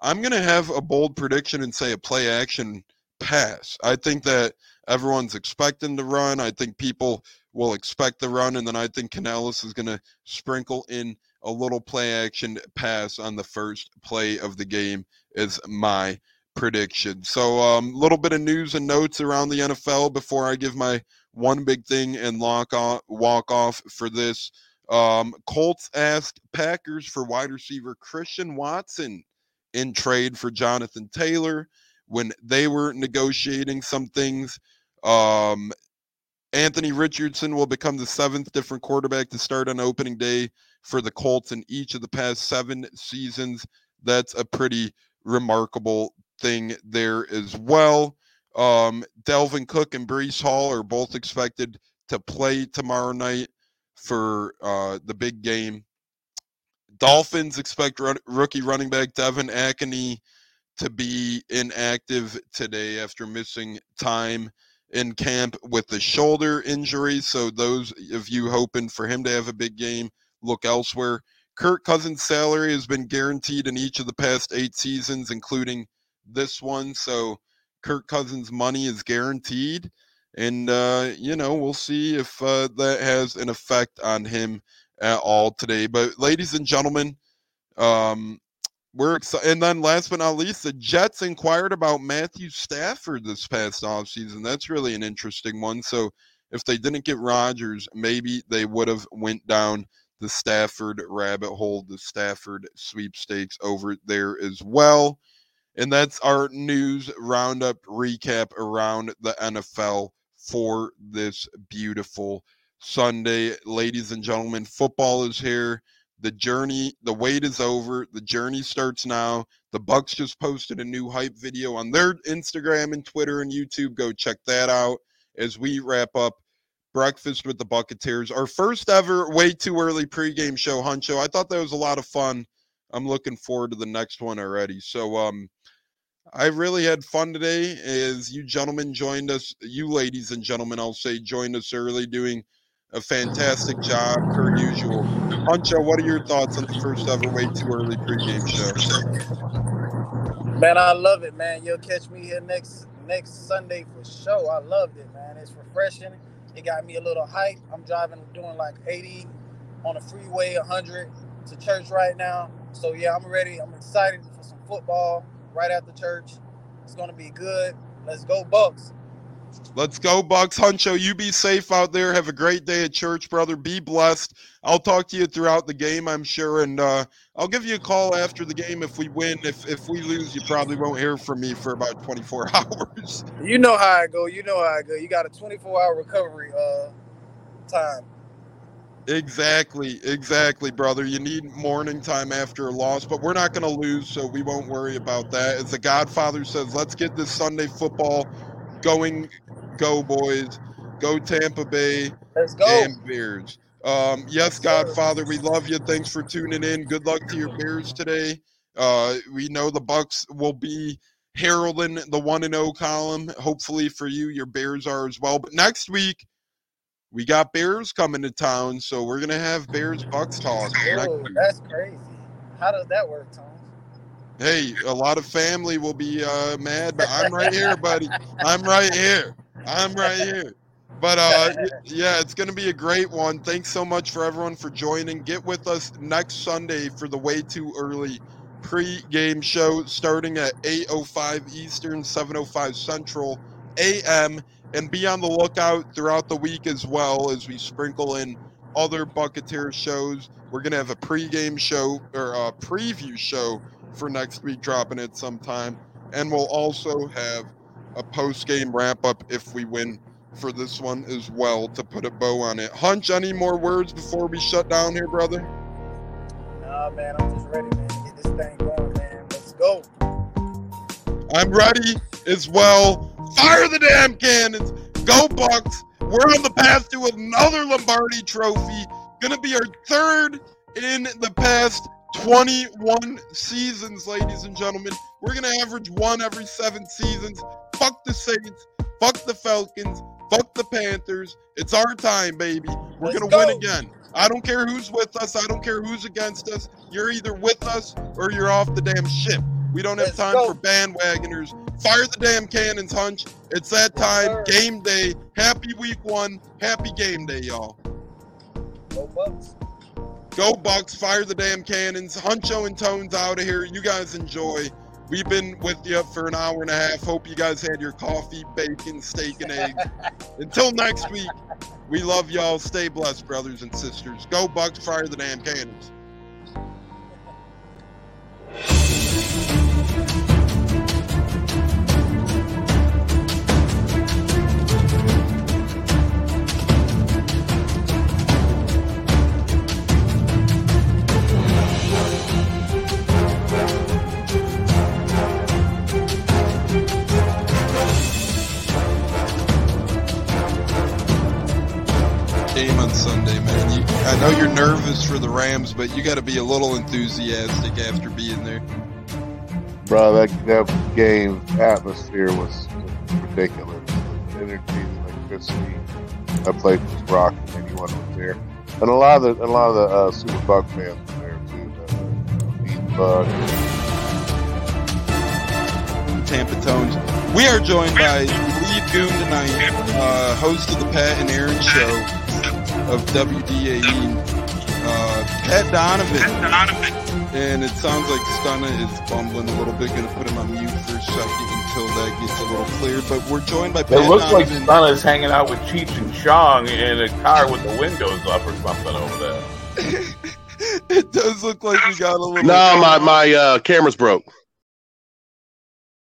I'm going to have a bold prediction and say a play action pass. I think that everyone's expecting the run. I think people will expect the run, and then I think Canales is going to sprinkle in a little play action pass on the first play of the game. Is my prediction. So, a um, little bit of news and notes around the NFL before I give my one big thing and lock off, walk off for this. Um, Colts asked Packers for wide receiver Christian Watson in trade for Jonathan Taylor when they were negotiating some things. Um, Anthony Richardson will become the seventh different quarterback to start on opening day for the Colts in each of the past seven seasons. That's a pretty remarkable thing there as well. Um, Dalvin Cook and Breece Hall are both expected to play tomorrow night for uh, the big game. Dolphins expect run- rookie running back De'Von Achane to be inactive today after missing time in camp with the shoulder injury. So those of you hoping for him to have a big game, look elsewhere. Kirk Cousins' salary has been guaranteed in each of the past eight seasons, including this one. So Kirk Cousins' money is guaranteed. And, uh, you know, we'll see if uh, that has an effect on him at all today. But, ladies and gentlemen, um, we're excited. And then last but not least, the Jets inquired about Matthew Stafford this past offseason. That's really an interesting one. So if they didn't get Rodgers, maybe they would have went down the Stafford rabbit hole, the Stafford sweepstakes over there as well. And that's our news roundup recap around the NFL for this beautiful Sunday. Ladies and gentlemen, football is here. The journey, the wait is over. The journey starts now. The Bucks just posted a new hype video on their Instagram and Twitter and YouTube. Go check that out as we wrap up breakfast with the Buccateers. Our first ever way too early pregame show, Huncho. I thought that was a lot of fun. I'm looking forward to the next one already. So um I really had fun today as you gentlemen joined us, you ladies and gentlemen, I'll say joined us early doing a fantastic job per usual. Huncho, what are your thoughts on the first ever way too early pregame show? Man, I love it, man. You'll catch me here next next Sunday for sure. I loved it, man. It's refreshing. It got me a little hype. I'm driving, doing like 80 on the freeway, 100 to church right now. So yeah, I'm ready. I'm excited for some football right after church. It's gonna be good. Let's go, Bucks. Let's go, Bucks. Huncho, you be safe out there. Have a great day at church, brother. Be blessed. I'll talk to you throughout the game, I'm sure, and uh, I'll give you a call after the game if we win. If if we lose, you probably won't hear from me for about 24 *laughs* hours. You know how I go. You know how I go. You got a 24 hour recovery uh, time. Exactly, exactly, brother. You need morning time after a loss, but we're not going to lose, so we won't worry about that. As the Godfather says, let's get this Sunday football going, go boys, go Tampa Bay Let's go. and Bears. Um, yes. Godfather, we love you. Thanks for tuning in. Good luck to your Bears today. Uh, we know the Bucks will be heralding the one and zero column. Hopefully for you, your Bears are as well. But next week, we got Bears coming to town, so we're gonna have Bears Bucks talk. Ooh, that's crazy. How does that work, Tom? Hey, a lot of family will be uh, mad, but I'm right here, buddy. *laughs* I'm right here. I'm right here. But uh, *laughs* yeah, it's going to be a great one. Thanks so much for everyone for joining. Get with us next Sunday for the way too early pre-game show starting at 8:05 Eastern, 7:05 Central a.m. and be on the lookout throughout the week as well as we sprinkle in other Buccateer shows. We're going to have a pre-game show or a preview show for next week dropping it sometime and we'll also have a post-game wrap up if we win for this one as well to put a bow on it. Hunch, any more words before we shut down here, brother? Nah, man, I'm just ready, man. Get this thing going, man. Let's go. I'm ready as well. Fire the damn cannons. Go Bucks. We're on the path to another Lombardi trophy. Gonna be our third in the past 21 seasons, ladies and gentlemen. We're gonna average one every seven seasons. Fuck the Saints. Fuck the Falcons. Fuck the Panthers. It's our time, baby. We're Let's gonna go. win again. I don't care who's with us. I don't care who's against us. You're either with us or you're off the damn ship. We don't have Let's time go. for bandwagoners. Fire the damn cannons, Hunch. It's that time. game day. Happy week one. Happy game day, y'all. Go Bucks. Go Bucks. Fire the damn cannons. Huncho and Tones out of here. You guys enjoy. We've been with you for an hour and a half. Hope you guys had your coffee, bacon, steak, and eggs. *laughs* Until next week, we love y'all. Stay blessed, brothers and sisters. Go Bucks. Fire the damn cannons. Game on Sunday, man. You, I know you're nervous for the Rams, but you got to be a little enthusiastic after being there. Bro, that, that game atmosphere was ridiculous. The energy, the electricity. That place was rocking. Anyone was there, and a lot of the a lot of the uh, Super Buck fans were there too. The, the Buck. Tampa Tones. We are joined by Lee Goon tonight, uh, host of the Pat and Aaron Show of WDAE. Uh, Pat Donovan. And it sounds like Stunna is bumbling a little bit. Going to put him on mute for a second until that gets a little cleared. But we're joined by Pat It looks like Donovan. Stunna's hanging out with Cheech and Chong in a car with the windows up or something over there. *laughs* it does look like we got a little. No, my my uh, camera's broke.